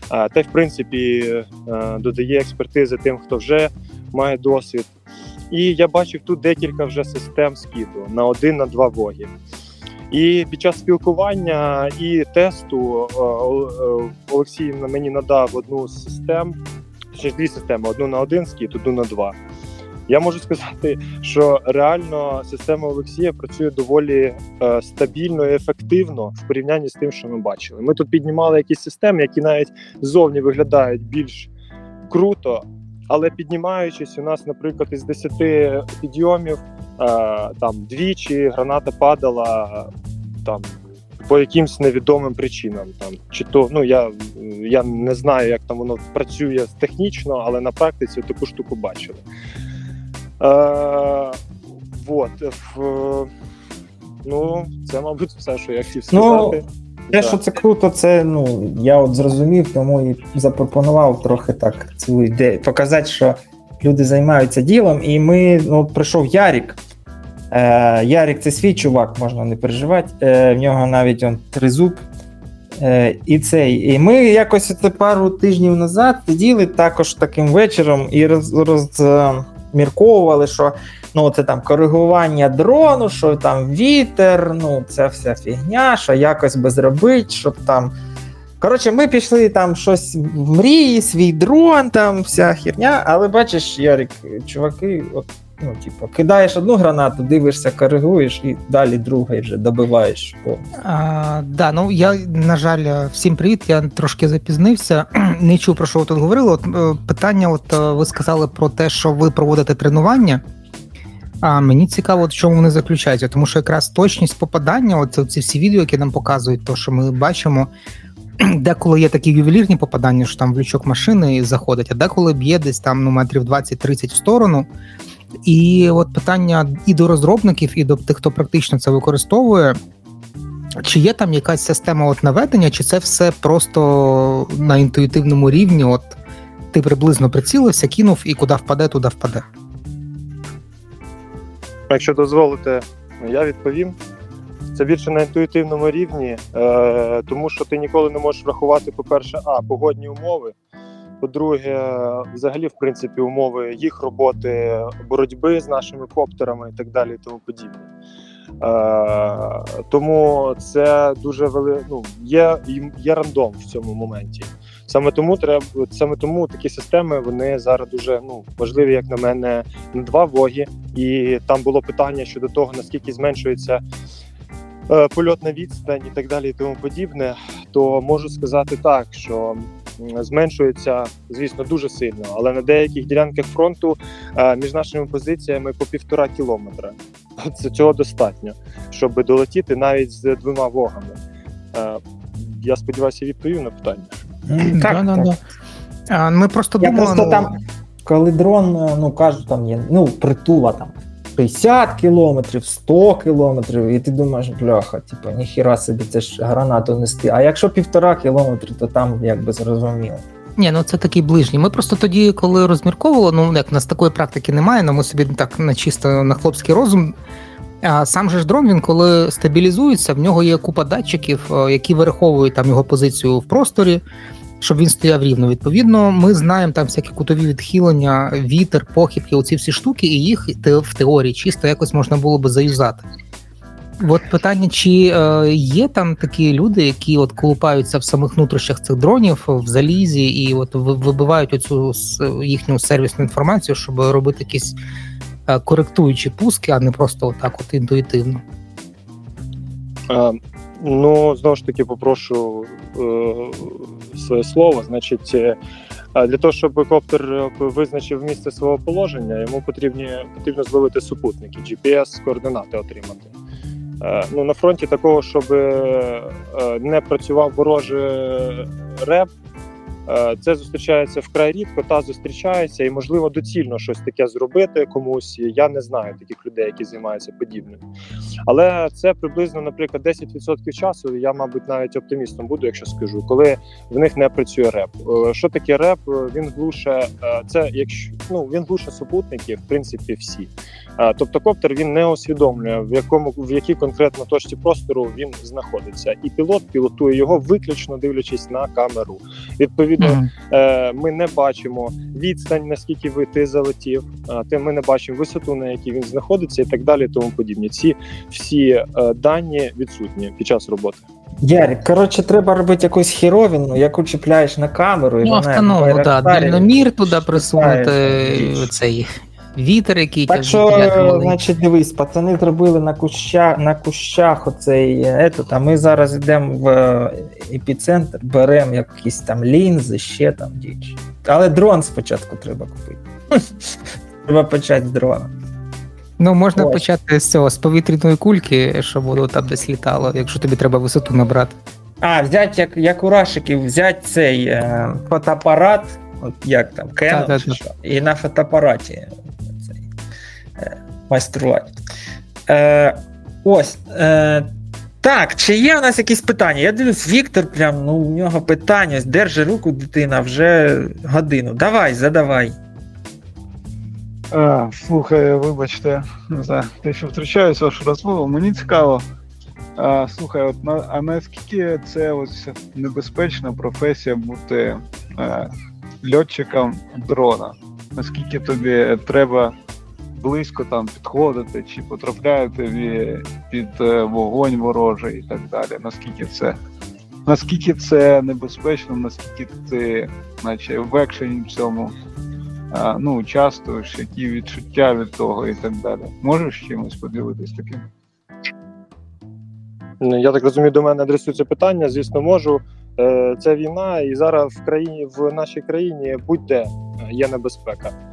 та й в принципі додає експертизи тим, хто вже має досвід. І я бачив тут декілька вже систем скиду на один на два воги. І під час спілкування і тесту е, е, Олексій мені надав одну з систем, точніше дві системи: одну на один скіт, одну на два. Я можу сказати, що реально система Олексія працює доволі е, стабільно і ефективно в порівнянні з тим, що ми бачили. Ми тут піднімали якісь системи, які навіть зовні виглядають більш круто, але піднімаючись, у нас, наприклад, із 10 підйомів там двічі граната падала там по якимсь невідомим причинам. Там чи то ну я я не знаю, як там воно працює технічно, але на практиці таку штуку бачили. Е, Вот. Ну, це, мабуть, все, що я хотів ну, сказати. Ну, те, що це круто, це ну я от зрозумів, тому і запропонував трохи так цю ідею. Показати, що люди займаються ділом, і ми ну, прийшов Ярік. Е, Ярік це свій чувак, можна не переживати. Е, В нього навіть он тризуб. Е, І цей. І ми якось це пару тижнів назад сиділи також таким вечором і розмірковували, роз, що ну, це там коригування дрону, що там вітер, ну це вся фігня, що якось би зробити, щоб там. Коротше, ми пішли там щось в мрії, свій дрон, там вся херня, але бачиш, Ярик, чуваки, от Ну, типу, кидаєш одну гранату, дивишся, коригуєш і далі другий вже добиваєш. А, да, ну я, на жаль, всім привіт. Я трошки запізнився. Не чув про що ви тут говорили. От е, питання: от е, ви сказали про те, що ви проводите тренування. А мені цікаво, в чому вони заключаються, тому що якраз точність попадання, от ці всі відео, які нам показують, то що ми бачимо. Деколи є такі ювелірні попадання, що там в лючок машини заходить, а деколи б'є десь там ну, метрів 20-30 в сторону. І от питання і до розробників, і до тих, хто практично це використовує. Чи є там якась система от наведення, чи це все просто на інтуїтивному рівні? От ти приблизно прицілився, кинув і куди впаде, туди впаде? Якщо дозволите, я відповім. Це більше на інтуїтивному рівні, е, тому що ти ніколи не можеш врахувати, по-перше, а погодні умови. По-друге, взагалі, в принципі, умови їх роботи, боротьби з нашими коптерами і так далі, і тому подібне. Е, Тому це дуже вели... ну, є є рандом в цьому моменті. Саме тому треба саме тому такі системи вони зараз дуже ну важливі, як на мене, на два воги. І там було питання щодо того, наскільки зменшується е, польотна відстань і так далі, і тому подібне. То можу сказати так, що зменшується, звісно, дуже сильно. Але на деяких ділянках фронту е, між нашими позиціями по півтора кілометра. Це цього достатньо, щоб долетіти навіть з двома вогами. Е, я сподіваюся, відповів на питання. Так, так, так. Ми просто Я думали, просто ну... там, коли дрон, е, ну кажуть, там є ну, притула там 50 кілометрів, 100 кілометрів, і ти думаєш, бляха, типу, ніхіра собі це ж гранату нести. А якщо півтора кілометри, то там якби зрозуміло. Ні, ну це такий ближній. Ми просто тоді, коли розмірковували, ну як нас такої практики немає, але ми собі так на чисто на хлопський розум. А сам же ж дрон, він коли стабілізується, в нього є купа датчиків, е, які вираховують там його позицію в просторі щоб він стояв рівно. Відповідно, ми знаємо там всякі кутові відхилення, вітер, похибки, оці всі штуки, і їх в теорії чисто якось можна було би заюзати. От питання, чи е, є там такі люди, які от колупаються в самих внутрішнях цих дронів в залізі, і от вибивають оцю їхню сервісну інформацію, щоб робити якісь е, коректуючі пуски, а не просто отак от інтуїтивно. Е, Ну, знову ж таки, попрошу своє слово. Значить, е, для того, щоб коптер визначив місце свого положення, йому потрібні, потрібно зловити супутники, GPS-координати отримати. Е, ну, На фронті такого, щоб е, не працював ворожий реп, Е, це зустрічається вкрай рідко, та зустрічається, і можливо доцільно щось таке зробити комусь. Я не знаю таких людей, які займаються подібним. Але це приблизно, наприклад, 10% часу. Я, мабуть, навіть оптимістом буду, якщо скажу, коли в них не працює реп. Е, що таке реп? Він глуше це, якщо ну він глуше супутники, в принципі, всі. Тобто, коптер він не усвідомлює в якому в якій конкретно точці простору він знаходиться, і пілот пілотує його виключно дивлячись на камеру. Відповідно, mm-hmm. ми не бачимо відстань, наскільки ви ти залетів, ми не бачимо висоту, на якій він знаходиться, і так далі. Тому подібні. Ці всі е, дані відсутні під час роботи. Ярик, коротше, треба робити якусь хіровіну, яку чіпляєш на камеру і ну, вона автономну, да, дальномір туди присунути цей вітер, який Так що, значить, дивись, пацани зробили на кущах на кущах оцей етот, а ми зараз йдемо в е, епіцентр, беремо якісь там лінзи, ще там діч. Але дрон спочатку треба купити. Треба почати з дрона. Ну, можна Ось. почати з цього, з повітряної кульки, щоб воно там десь літало, якщо тобі треба висоту набрати. А, взяти, як як у Рашиків, взяти цей е, фотоапарат, от як там, Canon, чи що, і на фотоапараті е, майструвати. Е, Ось. Е, Так, чи є у нас якісь питання? Я дивлюсь, Віктор, прям, ну, у нього питання, держи руку, дитина, вже годину. Давай, задавай. А, Слухай, вибачте, за те, що втручаюсь вашу розмову, мені цікаво. А, Слухай, от на, а наскільки це ось небезпечна професія бути а, льотчиком дрона? Наскільки тобі треба близько там підходити, чи потрапляєте під е, вогонь ворожий і так далі? Наскільки це? Наскільки це небезпечно, наскільки ти, наче в екшені в цьому ну, участвуєш, які відчуття від того і так далі. Можеш чимось поділитись таким? Ну, я так розумію, до мене адресується питання. Звісно, можу. Е, це війна, і зараз в країні в нашій країні будь-де є небезпека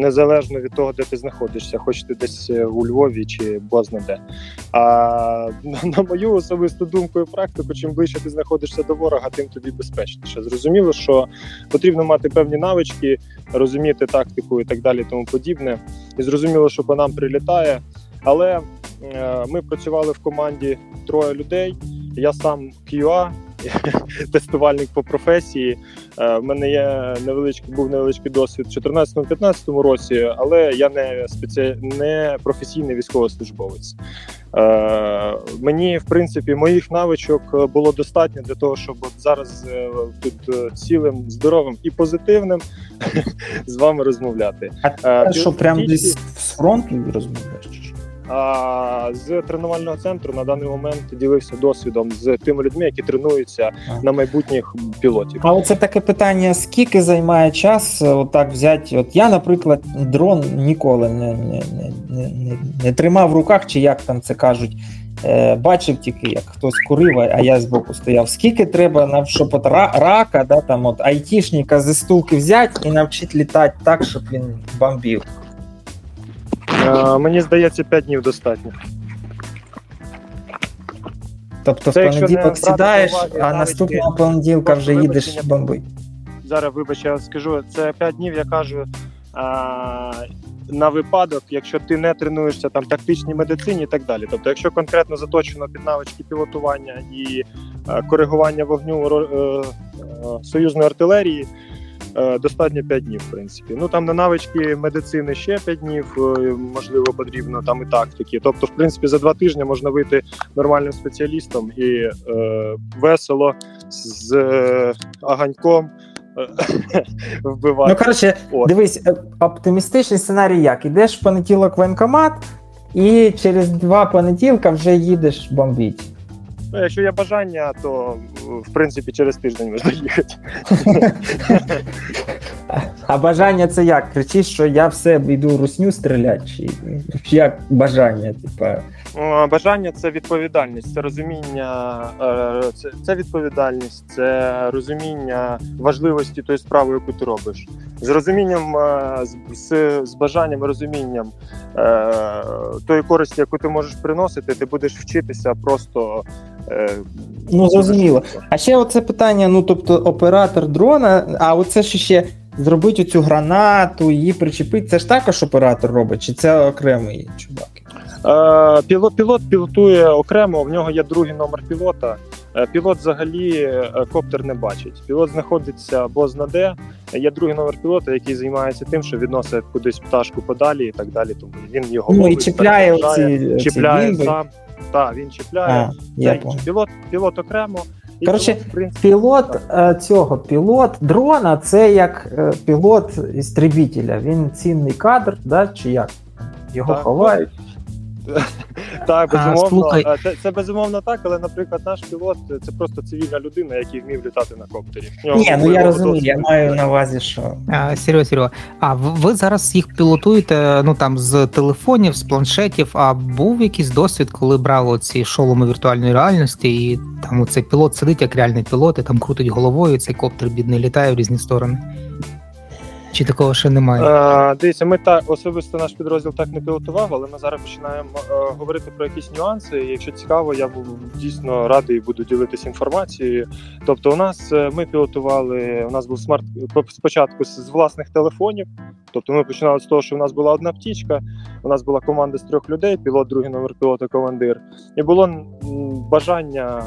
незалежно від того, де ти знаходишся, хоч ти десь е, у Львові чи бозна де. А на мою особисту думку і практику, чим ближче ти знаходишся до ворога, тим тобі безпечніше. Зрозуміло, що потрібно мати певні навички, розуміти тактику і так далі, тому подібне. І зрозуміло, що по нам прилітає. Але е, ми працювали в команді троє людей. Я сам QA, тестувальник по професії. Е, в мене є невеличкий був невеличкий досвід в 2014-2015 році, але я не спеці... не професійний військовослужбовець. Е, мені, в принципі, моїх навичок було достатньо для того, щоб от зараз е, тут цілим, здоровим і позитивним з вами розмовляти. А що прямо десь з фронту розмовляєш? А з тренувального центру на даний момент ділився досвідом з тими людьми, які тренуються на майбутніх пілотів. Але це таке питання: скільки займає час отак взяти? От я, наприклад, дрон ніколи не не, не, не, не тримав в руках, чи як там це кажуть. Е, бачив тільки, як хтось курив, а я збоку стояв. Скільки треба, щоб от рака, да, там от айтішника зі стулки взяти і навчити літати так, щоб він бомбив. Е, мені здається, 5 днів достатньо. Тобто Це в понеділок сідаєш, а наступного понеділка вже їдеш бомбити. Зараз, вибач, я скажу, це 5 днів, я кажу. А, на випадок, якщо ти не тренуєшся там тактичній медицині і так далі. Тобто, якщо конкретно заточено під навички пілотування і а, коригування вогню е, е, союзної артилерії, Е, достатньо 5 днів, в принципі. Ну там на навички медицини ще 5 днів, е, можливо, потрібно там і тактики. Тобто, в принципі, за два тижні можна вийти нормальним спеціалістом і е, весело з е, аганьком. Вбивати. Ну, коротше, дивись, е, оптимістичний сценарій як? Ідеш в понеділок в воєнкомат, і через два понеділка вже їдеш бомбити. Ну, якщо є бажання, то в принципі через тиждень можна їхати. А бажання це як? Кричиш, що я все йду русню стріляти? Чи як бажання? Типа? Бажання це відповідальність, це розуміння, е, це це відповідальність, це розуміння важливості тої справи, яку ти робиш. З розумінням, е, з, з бажанням і розумінням е, тої користі, яку ти можеш приносити, ти будеш вчитися просто Ну, зрозуміло. А ще оце питання: ну, тобто, оператор дрона, а оце ж ще зробити цю гранату, її причепити. Це ж також оператор робить, чи це окремий чувак? Е, пілот пілот пілотує окремо, в нього є другий номер пілота. Е, пілот взагалі е, коптер не бачить. Пілот знаходиться або знаде. Є другий номер пілота, який займається тим, що відносить кудись пташку подалі і так далі. Тому він його ну, і чіпляє оці, чіпляє оці сам. Так, він чіпляє. А, я пілот, пілот окремо. Коротше, пілот цього пілот дрона це як пілот істребітеля. Він цінний кадр, да, чи як? Його так, ховають. Так, безумовно, а, це, це безумовно так, але, наприклад, наш пілот це просто цивільна людина, який вмів літати на коптері. Ні, ну я розумію, я маю на увазі, що. Серйозно, Серйозно. А ви зараз їх пілотуєте ну там з телефонів, з планшетів. А був якийсь досвід, коли брали ці шоломи віртуальної реальності, і там цей пілот сидить як реальний пілот, і там крутить головою, і цей коптер бідний літає в різні сторони. Чи такого ще немає? Е, Дивіться, ми так особисто наш підрозділ так не пілотував, але ми зараз починаємо е, говорити про якісь нюанси. Якщо цікаво, я був дійсно радий буду ділитися інформацією. Тобто, у нас е, ми пілотували. У нас був смарт спочатку з власних телефонів. Тобто, ми починали з того, що у нас була одна птічка. У нас була команда з трьох людей: пілот, другий номер пілота, командир. І було бажання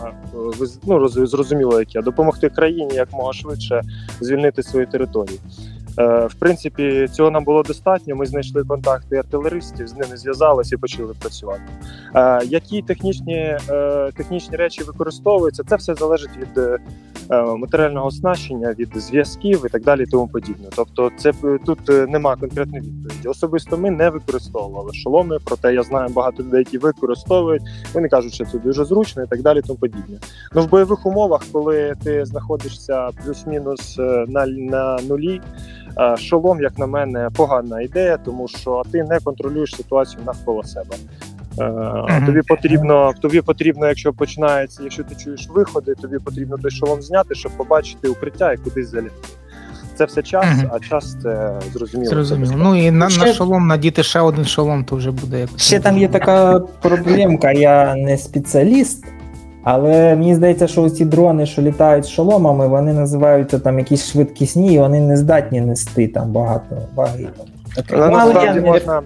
е, ну, зрозуміло, яке допомогти країні якмога швидше звільнити свої території. Е, в принципі, цього нам було достатньо. Ми знайшли контакти артилеристів, з ними зв'язалися і почали працювати. Е, які технічні е, технічні речі використовуються, це все залежить від матеріального оснащення, від зв'язків і так далі. Тому подібне. Тобто, це тут нема конкретної відповіді. Особисто ми не використовували шоломи, проте я знаю багато людей, які використовують. Вони кажуть, що це дуже зручно і так далі. Тому подібне. Ну в бойових умовах, коли ти знаходишся плюс-мінус на, на нулі. Е, шолом, як на мене, погана ідея, тому що ти не контролюєш ситуацію навколо себе. Uh-huh. Тобі потрібно, тобі потрібно, якщо починається, якщо ти чуєш виходи, тобі потрібно той шолом зняти, щоб побачити укриття і кудись залізти. Це все час, uh-huh. а час це зрозуміло. Зрозуміло. Ну і на, ще... на шолом надіти ще один шолом, то вже буде якось. Ще там є така проблемка. Я не спеціаліст, але мені здається, що ці дрони, що літають з шоломами, вони називаються там якісь швидкісні, і вони не здатні нести там багато ваги. Але насправді можна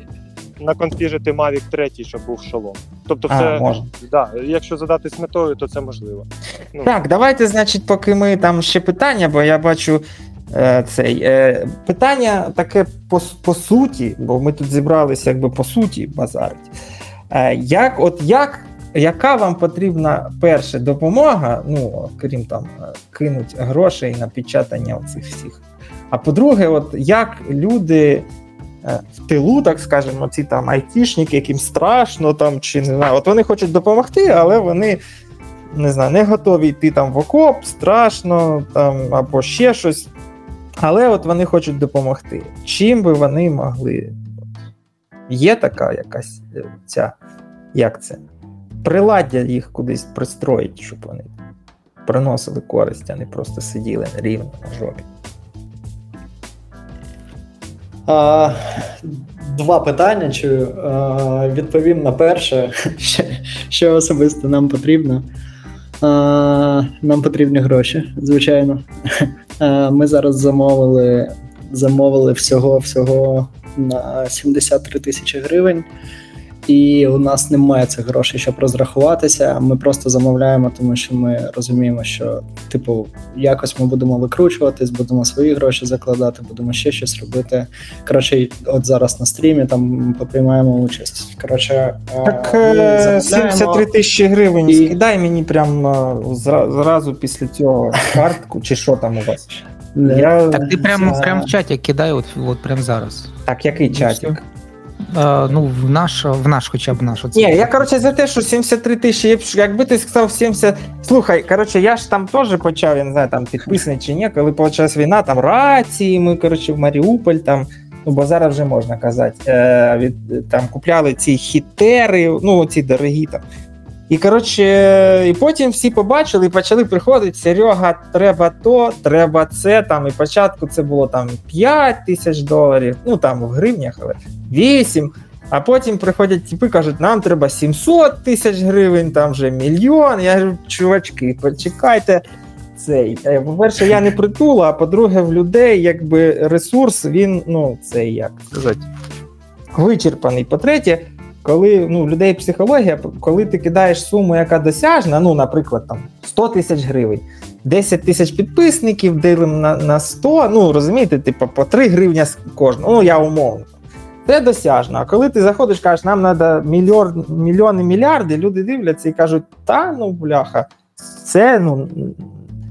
наконфіжити Mavic 3, щоб був шолом. Тобто, все, а, можна. Да, якщо задатись метою, то це можливо. Ну. Так, давайте, значить, поки ми там ще питання, бо я бачу. Е, цей е, питання таке по по суті, бо ми тут зібралися якби по суті базарить. Е, як от як яка вам потрібна перша допомога, ну крім там кинуть грошей на печатання цих всіх. А по-друге, от як люди е, в тилу, так скажемо, ці там айтішники, яким страшно там, чи не знаю, от вони хочуть допомогти, але вони не знаю, не готові йти там в окоп, страшно там або ще щось. Але от вони хочуть допомогти. Чим би вони могли? Є така якась е, ця, як це? Приладдя їх кудись пристроїть, щоб вони приносили користь, а не просто сиділи рівно на жопі. А, Два питання. Чую. А, Відповім на перше, що, особисто нам потрібно. А, Нам потрібні гроші, звичайно. А, Ми зараз замовили замовили всього-всього на 73 тисячі гривень і у нас немає цих грошей, щоб розрахуватися. Ми просто замовляємо, тому що ми розуміємо, що типу якось ми будемо викручуватись, будемо свої гроші закладати, будемо ще щось робити. Коротше, от зараз на стрімі там поприймаємо участь. Коротше, так 73 тисячі гривень. І... Скидай мені прям зразу після цього картку, чи що там у вас. Я... Так ти прямо прям в чаті кидай, от от прямо зараз. Так, який чатик? Е, ну, в наш, в наш хоча б наш. Ні, я коротше за те, що 73 тисячі, якби ти сказав 70. Слухай, коротше, я ж там теж почав, я не знаю, там підписаний чи ні, коли почалась війна, там рації, ми коротше, в Маріуполь там. Ну, бо зараз вже можна казати, е, від, там купляли ці хітери, ну, ці дорогі там. І коротше, і потім всі побачили і почали приходити. Серега, треба то, треба це. Там і спочатку це було там 5 тисяч доларів, ну там в гривнях, але 8. А потім приходять типи, кажуть, нам треба 700 тисяч гривень, там вже мільйон. Я кажу, чувачки, почекайте. Цей. Е, по-перше, я не притула, а по-друге, в людей якби ресурс, він, ну, цей як сказати, вичерпаний. По-третє, коли ну, людей психологія, коли ти кидаєш суму, яка досяжна, ну, наприклад, там 100 тисяч гривень, 10 тисяч підписників ділимо на на 100, ну розумієте, типу, по 3 гривня з кожного, ну я умовно. Це досяжно. А коли ти заходиш, кажеш, нам треба мільйон, мільйони мільярди, люди дивляться і кажуть, та ну бляха, це ну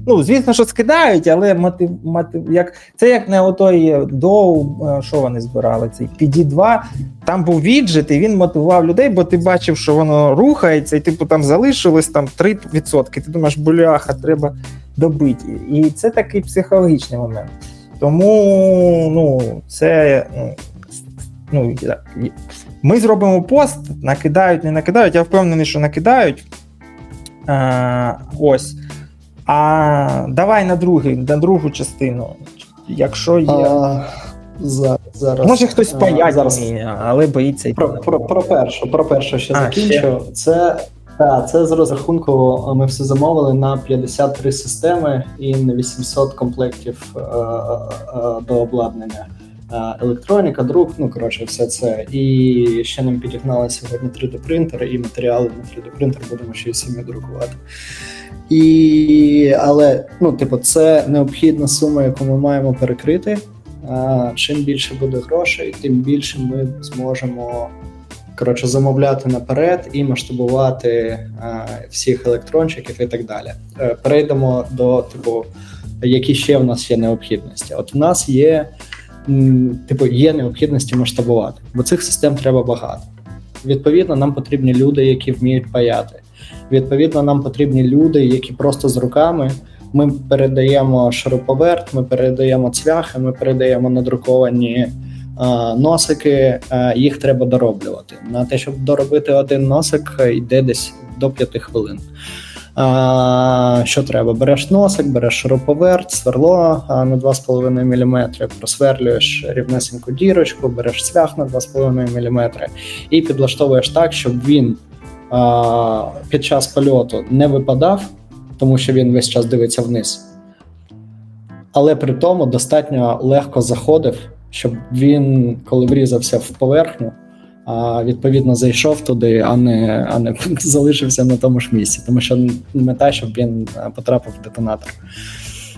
Ну, звісно, що скидають, але мотив, мотив, як, це як не отой доу, е, що вони збирали, цей PD2, там був віджит, і він мотивував людей, бо ти бачив, що воно рухається, і типу там залишилось там 3%. Ти думаєш, бляха, треба добити. І це такий психологічний момент. Тому ну, це. ну, Ми зробимо пост, накидають, не накидають. Я впевнений, що накидають. А, Ось. А давай на другий, на другу частину. Якщо є. А, зараз, Може хтось зараз, але боїться Про про, про першу, про першу ще а, закінчу. Ще? Це так, це з розрахунку. Ми все замовили на 53 системи і на 800 комплектів е, е, до обладнання. Електроніка, друк, ну коротше, все це. І ще нам підігнали сьогодні 3D-принтер, і матеріали на 3D-принтер будемо ще й самі друкувати. І, Але ну, типу, це необхідна сума, яку ми маємо перекрити. А, Чим більше буде грошей, тим більше ми зможемо коротше, замовляти наперед і масштабувати а, всіх електрончиків і так далі. Е, перейдемо до типу, які ще в нас є необхідності. От в нас є типу, є необхідності масштабувати, бо цих систем треба багато. Відповідно, нам потрібні люди, які вміють паяти. Відповідно, нам потрібні люди, які просто з руками. Ми передаємо шуруповерт, ми передаємо цвяхи, ми передаємо надруковані а, носики. А, їх треба дороблювати. На те, щоб доробити один носик, йде десь до 5 хвилин. А, Що треба? Береш носик, береш шуруповерт, сверло на 2,5 мм, просверлюєш рівнесеньку дірочку, береш цвях на 2,5 мм і підлаштовуєш так, щоб він під час польоту не випадав, тому що він весь час дивиться вниз. Але при тому достатньо легко заходив, щоб він, коли врізався в поверхню, відповідно зайшов туди, а не а не залишився на тому ж місці, тому що мета, щоб він потрапив в детонатор.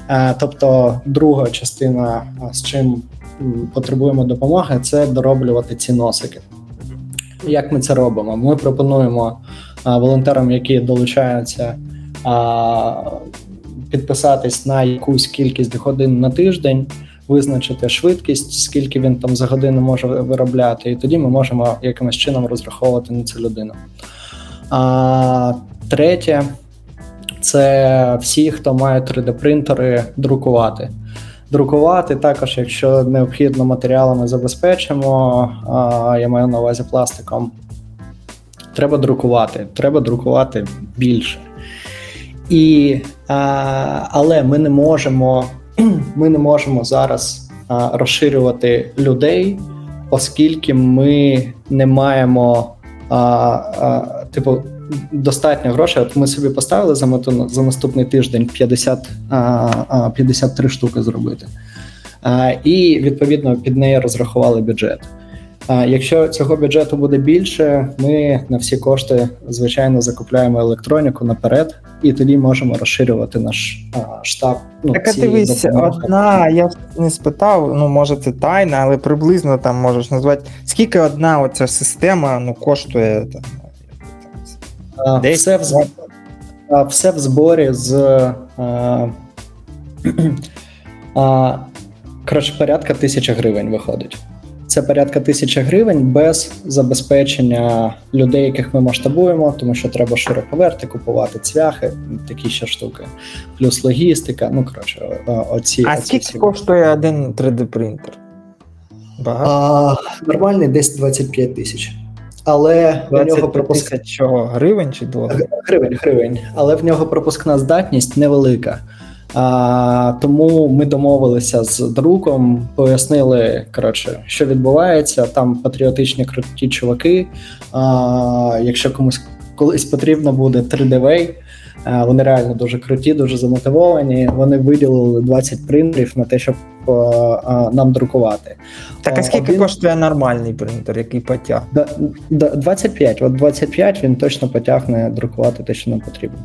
А, тобто, друга частина, з чим потребуємо допомоги, це дороблювати ці носики. Як ми це робимо? Ми пропонуємо волонтерам, які долучаються, підписатись на якусь кількість годин на тиждень, визначити швидкість, скільки він там за годину може виробляти, і тоді ми можемо якимось чином розраховувати на цю людину. А, Третє це всі, хто має 3D-принтери, друкувати друкувати. Також, якщо необхідно матеріалами забезпечимо, я маю на увазі пластиком. Треба друкувати, треба друкувати більше. І, Але ми не можемо ми не можемо зараз розширювати людей, оскільки ми не маємо типу достатньо грошей. От ми собі поставили за мету за наступний тиждень 50, 53 штуки зробити. І відповідно під неї розрахували бюджет. Якщо цього бюджету буде більше, ми на всі кошти звичайно закупляємо електроніку наперед, і тоді можемо розширювати наш а, штаб. Ну, так, дивись, одна, я не спитав, ну може це тайна, але приблизно там можеш назвати, скільки одна оця система ну, коштує там, Десь? Все в зборі, все в зборі з а, а, коротше, порядка тисячі гривень виходить. Це порядка тисячі гривень без забезпечення людей, яких ми масштабуємо, тому що треба широковерти, купувати цвяхи, такі ще штуки, плюс логістика. Ну коротше, оці а оці скільки всі коштує один 3D-принтер? Багато? А, Нормальний десь 25 тисяч але в нього пропуск... чого? Гривень чи доларів? Гривень, гривень. Але в нього пропускна здатність невелика. А, Тому ми домовилися з другом, пояснили, коротше, що відбувається. Там патріотичні круті чуваки. А, Якщо комусь колись потрібно буде 3D-вей, вони реально дуже круті, дуже замотивовані. Вони виділили 20 принтерів на те, щоб а, а, нам друкувати. Так, а скільки Один... коштує нормальний принтер, який потягне? 25. От 25 він точно потягне друкувати те, що нам потрібно.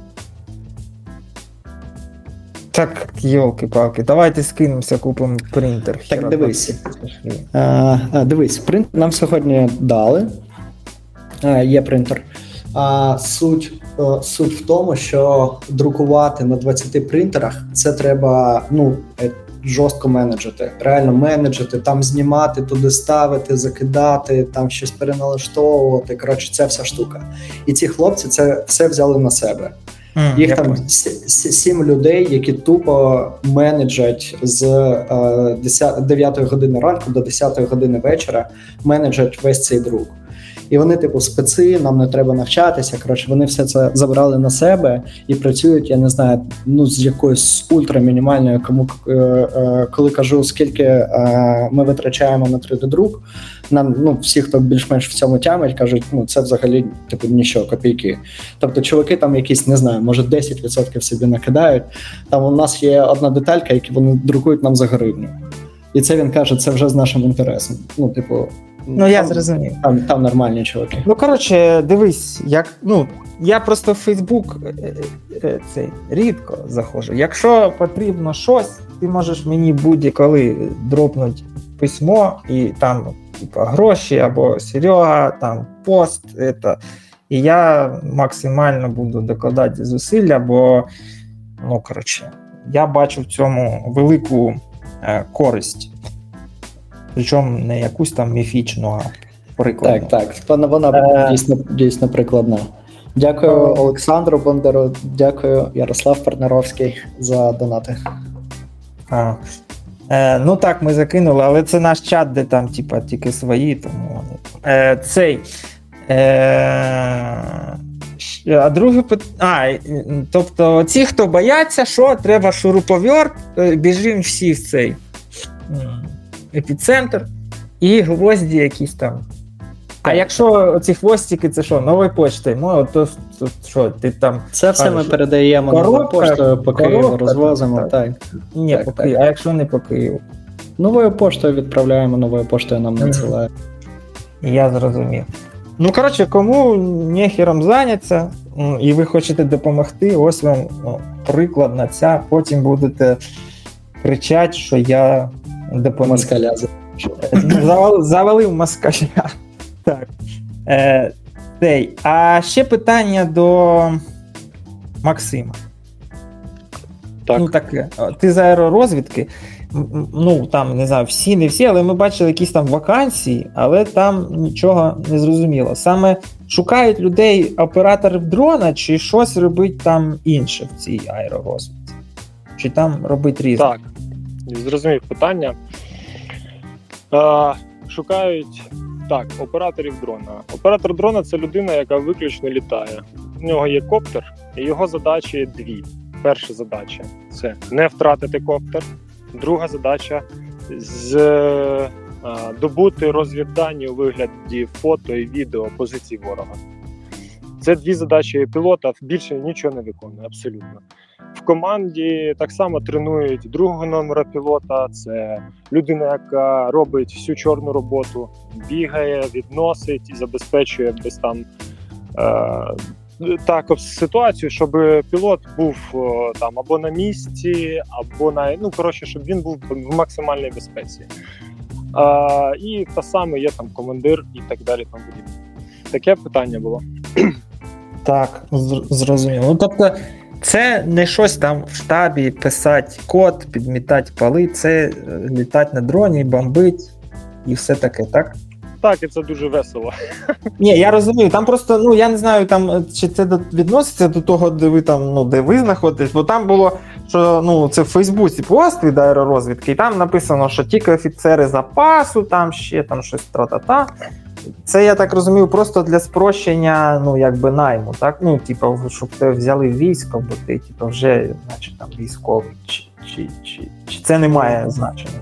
Так, йолки-палки, давайте скинемося, купимо принтер. Так, дивись. А, Дивись, принтер нам сьогодні дали. А, Є принтер. А суть е, суть в тому, що друкувати на 20 принтерах це треба ну, е, жорстко менеджити. Реально менеджити, там знімати, туди ставити, закидати, там щось переналаштовувати. Коротше, це вся штука. І ці хлопці це все взяли на себе. Mm, Їх там сім людей, які тупо менеджать з е, 9 години ранку до 10 години вечора, менеджать весь цей друк. І вони, типу, специ, нам не треба навчатися. Коротше, вони все це забрали на себе і працюють. Я не знаю, ну з якоюсь ультрамінімальною, кому е, е, коли кажу, скільки е, ми витрачаємо на 3D-друк, нам ну всі, хто більш-менш в цьому тямить, кажуть, ну це взагалі типу нічого, копійки. Тобто, чуваки там якісь не знаю, може 10% собі накидають. Там у нас є одна деталька, яку вони друкують нам за гривню. І це він каже, це вже з нашим інтересом. Ну, типу, Ну, я зрозумів. Там там нормальні чуваки. Ну, коротше, дивись, як ну, я просто в Фейсбук е, е, цей рідко заходжу. Якщо потрібно щось, ти можеш мені будь-коли дропнути письмо і там, типа, гроші або Серега, там пост. Это. І я максимально буду докладати зусилля, бо ну, коротше, я бачу в цьому велику е, користь причому не якусь там міфічну, а прикладну. Так, так. Вона вона е... дійсно дійсно прикладна. Дякую е... Олександру Бондару, дякую Ярослав Парнеровський за донати. А. Е, Ну так, ми закинули, але це наш чат, де там, типа, тільки свої, тому. Е, Цей. Е, а друге питання. Тобто, ті, хто бояться, що треба шуруповерт, е, біжимо всі в цей епіцентр і гвозді якісь там. А якщо ці хвостики, це що, новою поштою? Ну, то, то що, ти там. Це все ми передаємо новою поштою по Києву, розвозимо. Так. так. Ні, так, по Києву. А якщо не по Києву? Новою поштою відправляємо, новою поштою нам надсилають. Я зрозумів. Ну, коротше, кому нехером зайняться, і ви хочете допомогти, ось вам ну, приклад на ця, потім будете кричати, що я допоміг. Москаля. Завалив, завалив москаля. Так. Е, цей. А ще питання до Максима. Так. Ну, так, е, Ти з аеророзвідки. Ну, там, не знаю, всі, не всі, але ми бачили якісь там вакансії, але там нічого не зрозуміло. Саме шукають людей операторів дрона, чи щось робить там інше в цій аеророзвідці? Чи там робить різне? Так, зрозумів питання. Е, Шукають так, операторів дрона. Оператор дрона це людина, яка виключно літає. У нього є коптер, і його задачі дві. Перша задача це не втратити коптер. Друга задача з е, добути розвіддані у вигляді фото і відео позицій ворога. Це дві задачі пілота. Більше нічого не виконує абсолютно. В команді так само тренують другого номера пілота. Це людина, яка робить всю чорну роботу, бігає, відносить і забезпечує десь там е, так ситуацію, щоб пілот був там або на місці, або на ну коротше, щоб він був в максимальній безпеці. Е, і та саме є там командир і так далі. Там Таке питання було. Так, зрозуміло. Ну, тобто, це не щось там в штабі писати код, підмітати поли, це е, літати на дроні, бомбить і все таке, так? Так, і це дуже весело. Ні, я розумію. Там просто, ну я не знаю, там чи це відноситься до того, де ви там, ну де ви знаходитесь, бо там було, що ну це в Фейсбуці пост від аеророзвідки, і там написано, що тільки офіцери запасу, там ще там щось тра-та-та. Це я так розумію, просто для спрощення, ну якби найму, так? Ну, типу, щоб тебе взяли військо, бо ти типу, вже, значить, там військовий, чи, чи, чи, чи це не має значення.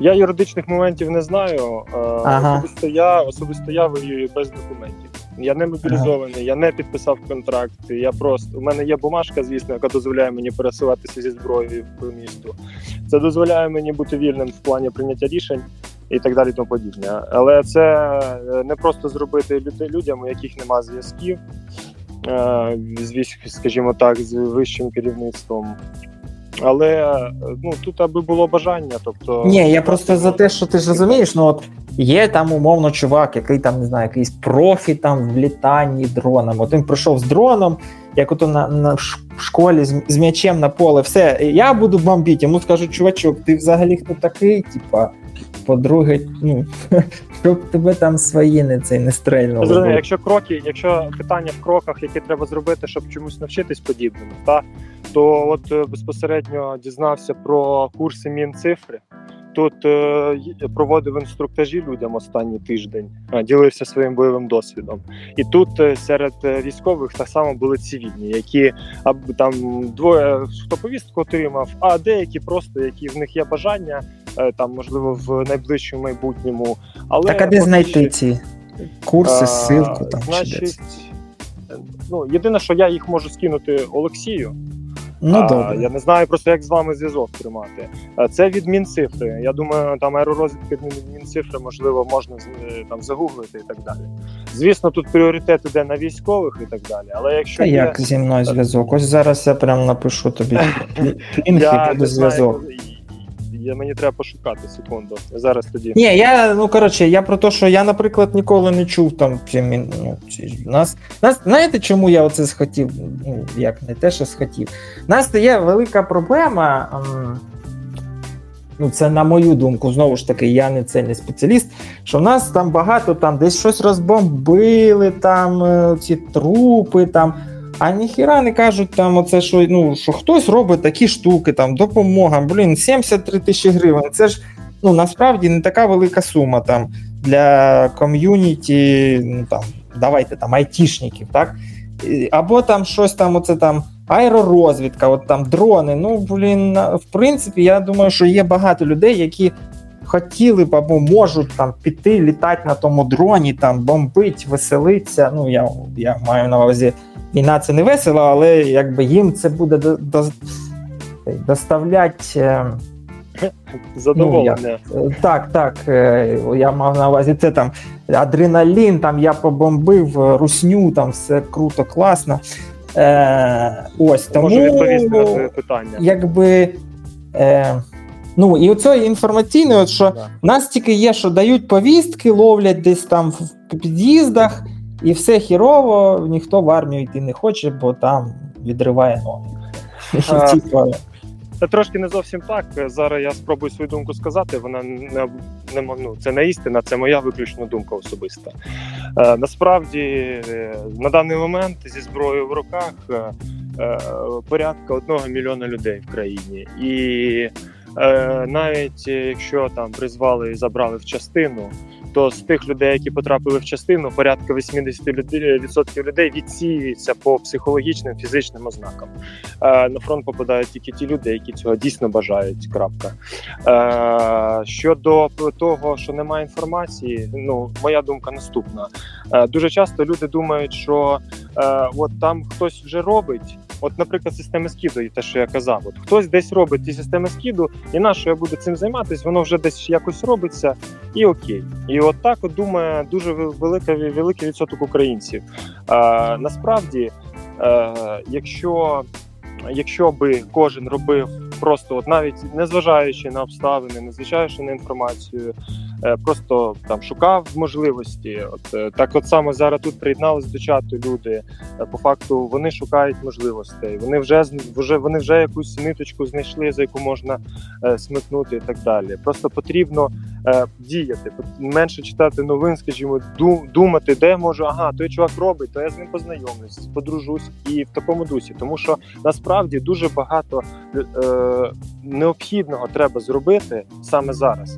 Я юридичних моментів не знаю. Е, Ага. Особисто я особисто я воюю без документів. Я не мобілізований, я не підписав контракт. Я просто у мене є бумажка, звісно, яка дозволяє мені пересуватися зі зброєю по місту. Це дозволяє мені бути вільним в плані прийняття рішень і так далі. і Тому подібне. Але це е, не просто зробити людям, у яких нема зв'язків е, скажімо так, з вищим керівництвом. Але е, ну тут аби було бажання, тобто Ні, я просто за те, що ти ж розумієш, ну от є там умовно чувак, який там не знаю, якийсь профі там в літанні дроном. От він прийшов з дроном, як ото на, на школі з, з м'ячем на поле, все, я буду бомбити. Йому скажуть, чувачок, ти взагалі хто такий? Типа, по-друге, ну щоб тебе там свої не цей не стрельнули. Зрозуміло, якщо кроки, якщо питання в кроках, які треба зробити, щоб чомусь навчитись подібному, та то от е, безпосередньо дізнався про курси Мінцифри. Тут е, проводив інструктажі людям останній тиждень, ділився своїм бойовим досвідом. І тут е, серед е, військових так само були цивільні, які там двоє хто повістку отримав, а деякі просто які в них є бажання, там можливо в найближчому майбутньому. Але Так а де знайти ці курси, а, ссылку там Значить, ну єдине, що я їх можу скинути Олексію. Ну а, добре. Я не знаю просто, як з вами зв'язок тримати. Це від Мінцифри. Я думаю, там аеророзвідки від Мінцифри, можливо, можна е, там загуглити і так далі. Звісно, тут пріоритет іде на військових і так далі. Але якщо Та є, як зі мною зв'язок? Ось зараз я прям напишу тобі лінк і буде зв'язок. Я, мені треба пошукати секунду. Зараз тоді. Ні, я ну коротше, я про те, що я, наприклад, ніколи не чув там ну, нас, нас. Знаєте, чому я оце схотів? Ну, як не те, що схотів. У нас є велика проблема. ем, Ну, це на мою думку, знову ж таки, я не це не спеціаліст. Що в нас там багато там десь щось розбомбили, там е, ці трупи там. А ніхіра не кажуть там, оце що ну що хтось робить такі штуки, там допомога. Блін, 73 тисячі гривень. Це ж ну насправді не така велика сума там для ком'юніті, ну там давайте там айтішників, так? Або там щось там, оце там аеророзвідка, от там дрони. Ну блін, в принципі, я думаю, що є багато людей, які хотіли б або можуть там піти літати на тому дроні, там бомбить, веселитися. Ну я, я маю на увазі, війна це не весело, але якби їм це буде до, до, доставляти. е, Задоволення. Е, Так, так. е, Я мав на увазі це там адреналін, там я побомбив русню, там все круто, класно. Е, ось тому Можу відповісти на твоє питання. якби. Е, ну і оце інформаційне, от що Да. в нас тільки є, що дають повістки, ловлять десь там в під'їздах, і все хірово, ніхто в армію йти не хоче, бо там відриває ноги. А, Це трошки не зовсім так. Зараз я спробую свою думку сказати. Вона не, не ну, це не істина, це моя виключно думка особиста. Е, насправді, е, на даний момент зі зброєю в руках е, е, порядка одного мільйона людей в країні. І е, навіть е, якщо там призвали і забрали в частину, то з тих людей, які потрапили в частину, порядка 80% людей, відсотків людей відсіюються по психологічним фізичним ознакам. Е, на фронт попадають тільки ті люди, які цього дійсно бажають. Крапка. Е, щодо того, що немає інформації, ну моя думка наступна. Е, дуже часто люди думають, що е, от там хтось вже робить. От, наприклад, системи скіду, і те, що я казав, от хтось десь робить ті системи скіду, і на що я буду цим займатися, воно вже десь якось робиться, і окей. І от так от думає дуже велика великий відсоток українців. Е, насправді, е, якщо якщо би кожен робив просто, от навіть незважаючи на обставини, незважаючи на інформацію, просто там шукав можливості. От е, так, от саме зараз тут приєднались до чату люди. Е, По факту вони шукають можливостей. Вони вже вже вони вже якусь ниточку знайшли, за яку можна е, смикнути і так далі. Просто потрібно е, діяти, менше читати новин, скажімо, ду- думати, де можу, ага, той чувак робить, то я з ним познайомлюсь, подружусь і в такому дусі, тому що насправді дуже багато е, необхідного треба зробити саме зараз.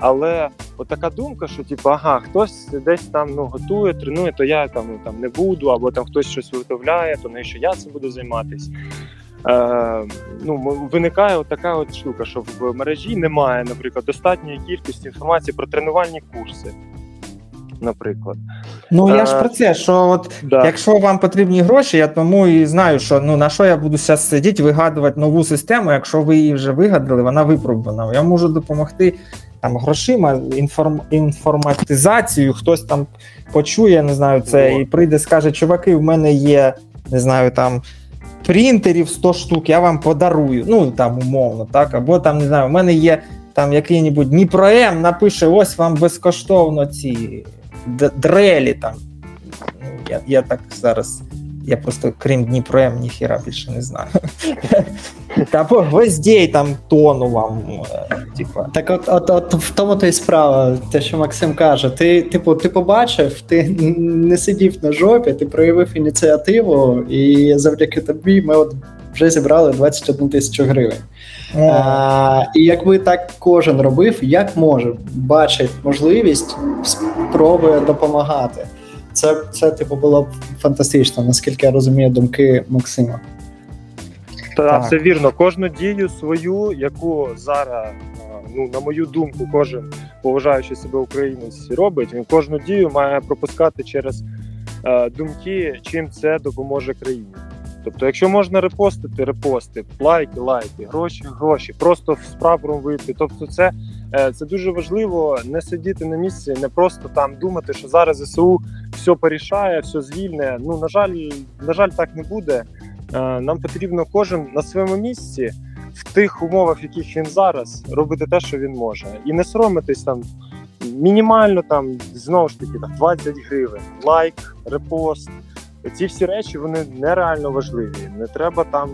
Але от така думка, що типу, ага, хтось десь там ну готує, тренує, то я там ну, там не буду, або там хтось щось виготовляє, то навіщо я цим буду займатися. Е, ну, Виникає от така от штука, що в мережі немає, наприклад, достатньої кількості інформації про тренувальні курси. Наприклад, ну я ж про це, що от да. якщо вам потрібні гроші, я тому і знаю, що ну на що я буду зараз сидіти, вигадувати нову систему. Якщо ви її вже вигадали, вона випробувана. Я можу допомогти там грошима, інформ, інформатизацією, хтось там почує, не знаю, це і прийде, скаже, чуваки, в мене є, не знаю, там. Принтерів 100 штук, я вам подарую. Ну там умовно, так, або там не знаю, в мене є там який-небудь Дніпром, напише: ось вам безкоштовно ці дрелі там. Ну, Я я так зараз я просто крім Дніпром, ніхіра більше не знаю. Або гвоздей там тону вам. Е. Так от от, от в тому то й справа, те, що Максим каже, ти типу, ти побачив, ти не сидів на жопі, ти проявив ініціативу, і завдяки тобі ми от вже зібрали 21 тисячу гривень. А, І якби так кожен робив, як може, бачить можливість, спробує допомагати. Це, це типу, було б фантастично, наскільки я розумію думки Максима. Так, все вірно. Кожну дію свою, яку зараз, ну на мою думку, кожен поважаючи себе українець робить, він кожну дію має пропускати через е, думки, чим це допоможе країні. Тобто, якщо можна репостити, репости, лайки, лайки, гроші, гроші, просто з прапором вийти. Тобто, це е, це дуже важливо не сидіти на місці, не просто там думати, що зараз ЗСУ все порішає, все звільне. Ну на жаль, на жаль, так не буде. Е, нам потрібно кожен на своєму місці в тих умовах, в яких він зараз, робити те, що він може, і не соромитись там мінімально там знову ж таки там 20 гривень, лайк, репост. Ці всі речі вони нереально важливі. Не треба там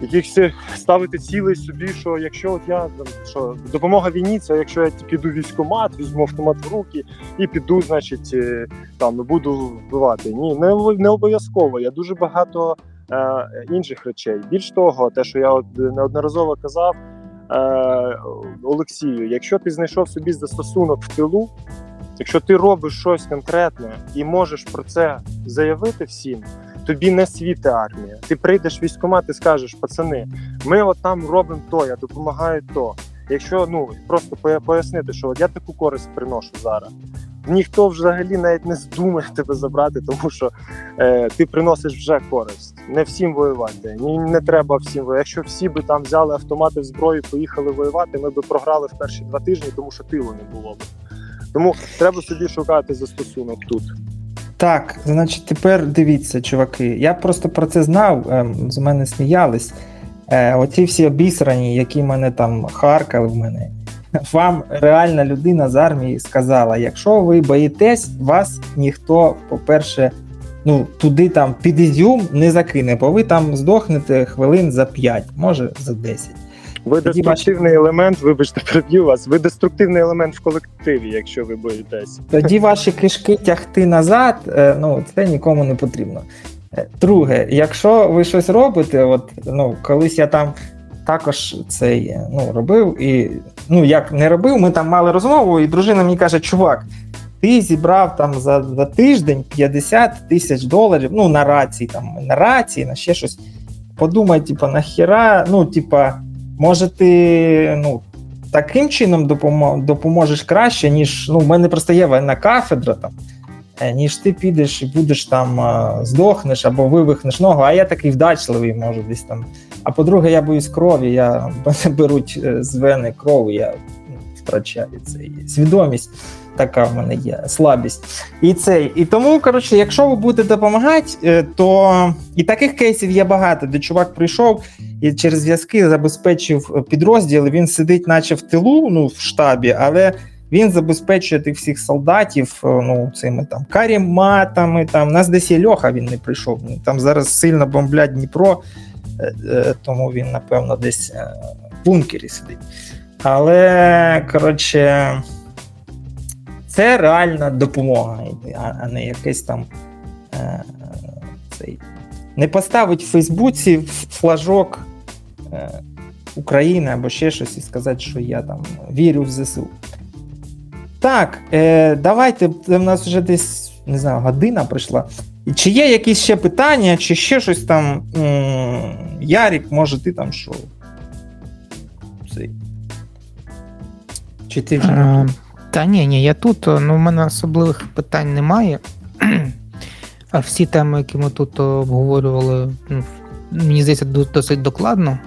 якихось ставити цілей собі, що якщо от я там що допомога війні, це якщо я піду військомат, візьму автомат в руки і піду, значить е, там буду вбивати. Ні, не не обов'язково. Я дуже багато е, інших речей. Більш того, те, що я от неодноразово казав е, Олексію, якщо ти знайшов собі застосунок в тилу. Якщо ти робиш щось конкретне і можеш про це заявити всім, тобі не світи армія. Ти прийдеш в військкомат і скажеш, пацани, ми от там робимо то, я допомагаю то. Якщо ну просто пояснити, що от я таку користь приношу зараз, ніхто взагалі навіть не здумає тебе забрати, тому що е, ти приносиш вже користь. Не всім воювати. Ні, не треба всім воювати. Якщо всі би там взяли автомати в зброю, поїхали воювати, ми би програли в перші два тижні, тому що тилу не було б. Тому треба собі шукати застосунок тут. Так, значить, тепер дивіться, чуваки. Я просто про це знав, ем, з мене сміялись. Е, оці всі обісрані, які мене там харкали в мене. Вам реальна людина з армії сказала: якщо ви боїтесь, вас ніхто, по-перше, ну, туди там під ізюм не закине, бо ви там здохнете хвилин за 5, може за 10. Ви деструктивний елемент, вибачте, приб'ю вас. Ви деструктивний елемент в колективі, якщо ви боїтесь. Тоді ваші кишки тягти назад, е, ну це нікому не потрібно. Е, друге, якщо ви щось робите, от ну колись я там також цей е, ну, робив, і ну як не робив, ми там мали розмову, і дружина мені каже, чувак. Ти зібрав там за за тиждень 50 тисяч доларів, ну на рації, там на рації, на ще щось. Подумай, типа, нахіра, ну, типа, може, ти ну, таким чином допоможеш краще, ніж ну, в мене просто є воєнна кафедра, там, е, ніж ти підеш і будеш там здохнеш або вивихнеш ногу, а я такий вдачливий, можу десь там. А по-друге, я боюсь крові, я беруть е, з вени кров, я ну, втрачаю цей свідомість така в мене є слабість. І цей. І тому, коротше, якщо ви будете допомагати, е, то і таких кейсів є багато, де чувак прийшов і через зв'язки забезпечив підрозділ. Він сидить, наче в тилу, ну в штабі, але. Він забезпечує тих всіх солдатів е, ну, цими там каріматами. Там нас десь є Льоха, він не прийшов. Там зараз сильно бомблять Дніпро, е, тому він, напевно, десь в бункері сидить. Але коротше, це реальна допомога, а не якийсь там е, цей. Не поставить в Фейсбуці флажок е, України або ще щось, і сказати, що я там вірю в ЗСУ. Так, е, давайте. У нас вже десь не знаю, година пройшла. Чи є якісь ще питання, чи ще щось там. М- Ярік, може, ти там що? Чи ти вже? Е, Та ні, ні, я тут. Ну, у мене особливих питань немає. А всі теми, які ми тут обговорювали, ну, мені здається, досить докладно.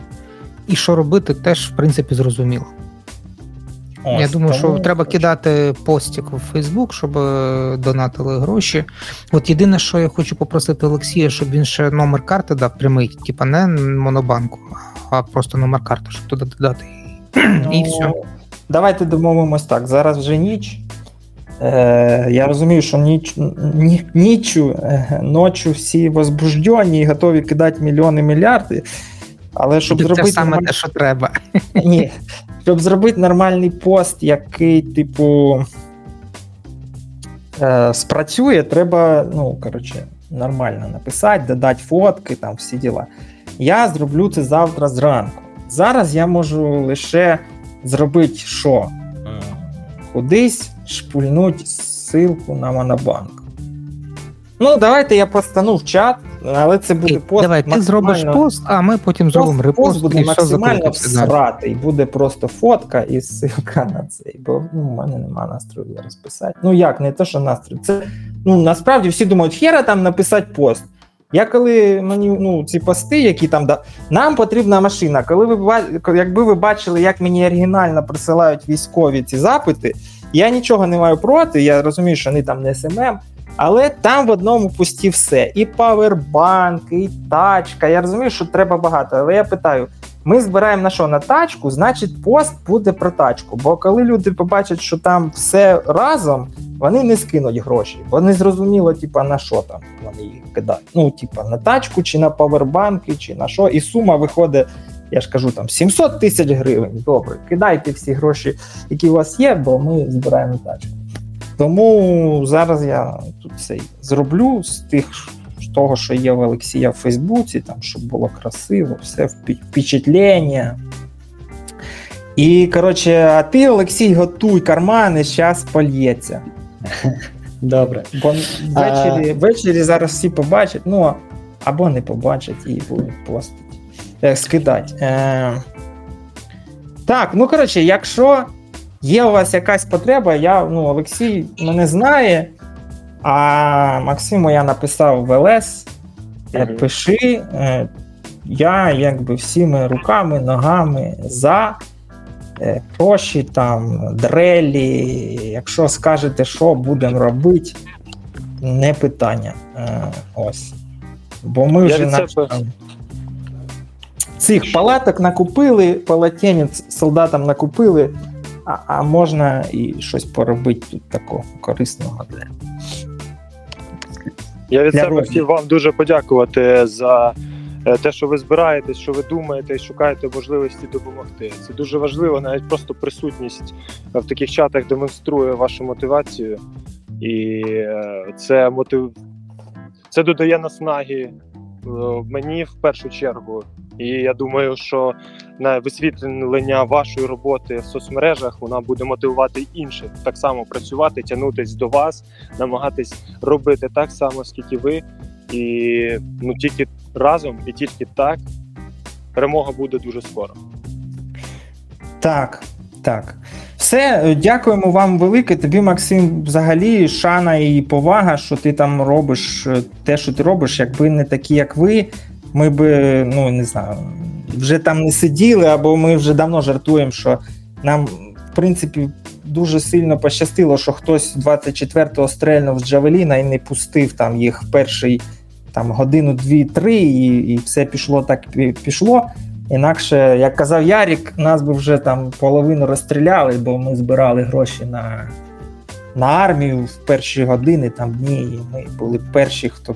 І що робити, теж, в принципі, зрозуміло. Я Ось, думаю, що треба кидати постік у Фейсбук, щоб е, донатили гроші. От єдине, що я хочу попросити Олексія, щоб він ще номер карти дав прямий, типа не монобанку, а просто номер карти, щоб туди додати. І все. Давайте домовимось так. Зараз вже ніч. Е, я розумію, що ніч, ні, нічу, е, ночі всі возбуждені і готові кидати мільйони мільярди. Але щоб Це зробити саме нормаль- те, що треба. Ні. Щоб зробити нормальний пост, який, типу, е, спрацює, треба, ну, коротше, нормально написати, додати фотки, там всі діла. Я зроблю це завтра зранку. Зараз я можу лише зробити що? Кудись шпульнуть ссылку на Монобанк. Ну, давайте я постану в чат, але це буде пост. Давай, ти зробиш пост, а ми потім зробимо Пост, репост пост буде і максимально да. всратий. Буде просто фотка і ссылка на цей. Бо ну, в мене нема настрою зараз писати. Ну як, не те, що настрій. Це ну насправді всі думають, хера там написати пост. Я коли мені ну, ці пости, які там да, нам потрібна машина. Коли ви якби ви бачили, як мені оригінально присилають військові ці запити, я нічого не маю проти. Я розумію, що вони там не SMM, але там в одному пості все. І павербанк, і тачка. Я розумію, що треба багато. Але я питаю: ми збираємо на що? На тачку, значить, пост буде про тачку. Бо коли люди побачать, що там все разом, вони не скинуть гроші. Бо не зрозуміло, типа, на що там вони їх кидають. Ну, типа, на тачку, чи на павербанки, чи на що. І сума виходить. Я ж кажу, там 700 тисяч гривень. Добре, кидайте всі гроші, які у вас є, бо ми збираємо тачку. Тому зараз я тут цей зроблю з тих того, що є в Олексія в Фейсбуці, там, щоб було красиво, все впечатлення. І, коротше, а ти, Олексій, готуй кармани, зараз польється. Добре. Бо ввечері, ввечері зараз всі побачать, ну або не побачать і будуть постити. Е, скидати. Е, так, ну коротше, якщо є у вас якась потреба, я, ну, Олексій мене знає, а Максиму я написав в ЛС. Е. Пиши, е, я якби всіми руками, ногами за. Е, Гроші там, дрелі. Якщо скажете, що будемо робити, не питання. Ось. Бо ми Я вже на, там, цих палаток накупили, полотенець солдатам накупили, а, а можна і щось поробити тут такого корисного для. Я від себе хотів вам дуже подякувати за е, те, що ви збираєтесь, що ви думаєте і шукаєте можливості допомогти. Це дуже важливо, навіть просто присутність в таких чатах демонструє вашу мотивацію, і е, це мотив... це додає наснаги мені в першу чергу. І я думаю, що на висвітлення вашої роботи в соцмережах вона буде мотивувати інших так само працювати, тягнутись до вас, намагатись робити так само, скільки ви, і ну тільки разом, і тільки так перемога буде дуже скоро. Так, так. Все, дякуємо вам велике. Тобі, Максим, взагалі, шана і повага, що ти там робиш е, те, що ти робиш, якби не такі, як ви, ми би, ну не знаю, вже там не сиділи, або ми вже давно жартуємо, що нам, в принципі, дуже сильно пощастило, що хтось 24-го стрельнув з Джавеліна і не пустив там їх перший там годину, дві-три, і, і все пішло так пішло. Інакше, як казав Ярік, нас би вже там половину розстріляли, бо ми збирали гроші на, на армію в перші години, там дні, і ми були перші, хто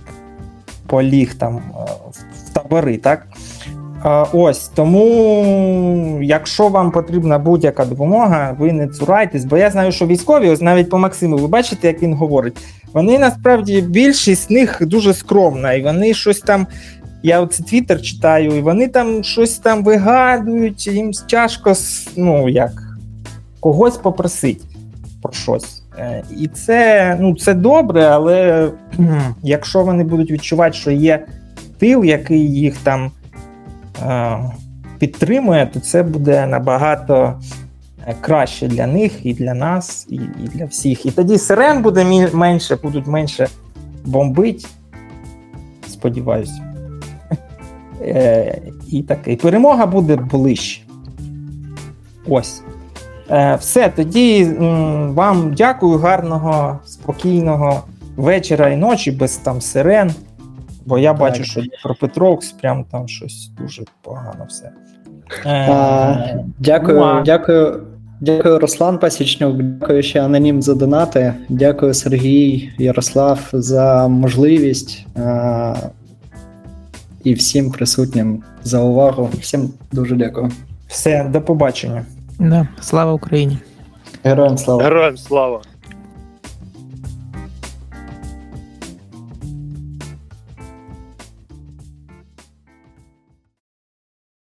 поліг там е, в- табори, так? Ось тому, якщо вам потрібна будь-яка допомога, ви не цурайтесь, бо я знаю, що військові, ось навіть по Максиму, ви бачите, як він говорить, вони насправді більшість з них дуже скромна, і вони щось там я оце твіттер читаю, і вони там щось там вигадують, їм тяжко ну як, когось попросити про щось. Е, і це ну, це добре, але якщо вони будуть відчувати, що є тил, який їх там е, підтримує, то це буде набагато е, краще для них і для нас, і і для всіх. І тоді сирен буде менше, будуть менше бомбить. Сподіваюся. Е, І таке. І перемога буде ближче. Ось. Е, Все, тоді м, вам дякую, гарного, спокійного вечора і ночі, без там сирен. Бо я бачу, так. що Дніпропетровськ, прям там щось дуже погано все. Е, а, Дякую, ну, дякую. Дякую, Руслан Пасічнюк, дякую ще Анонім за донати. Дякую, Сергій Ярослав, за можливість а, і всім присутнім за увагу. Всім дуже дякую. Все, до побачення. Да, Слава Україні! Героям слава! Героям слава!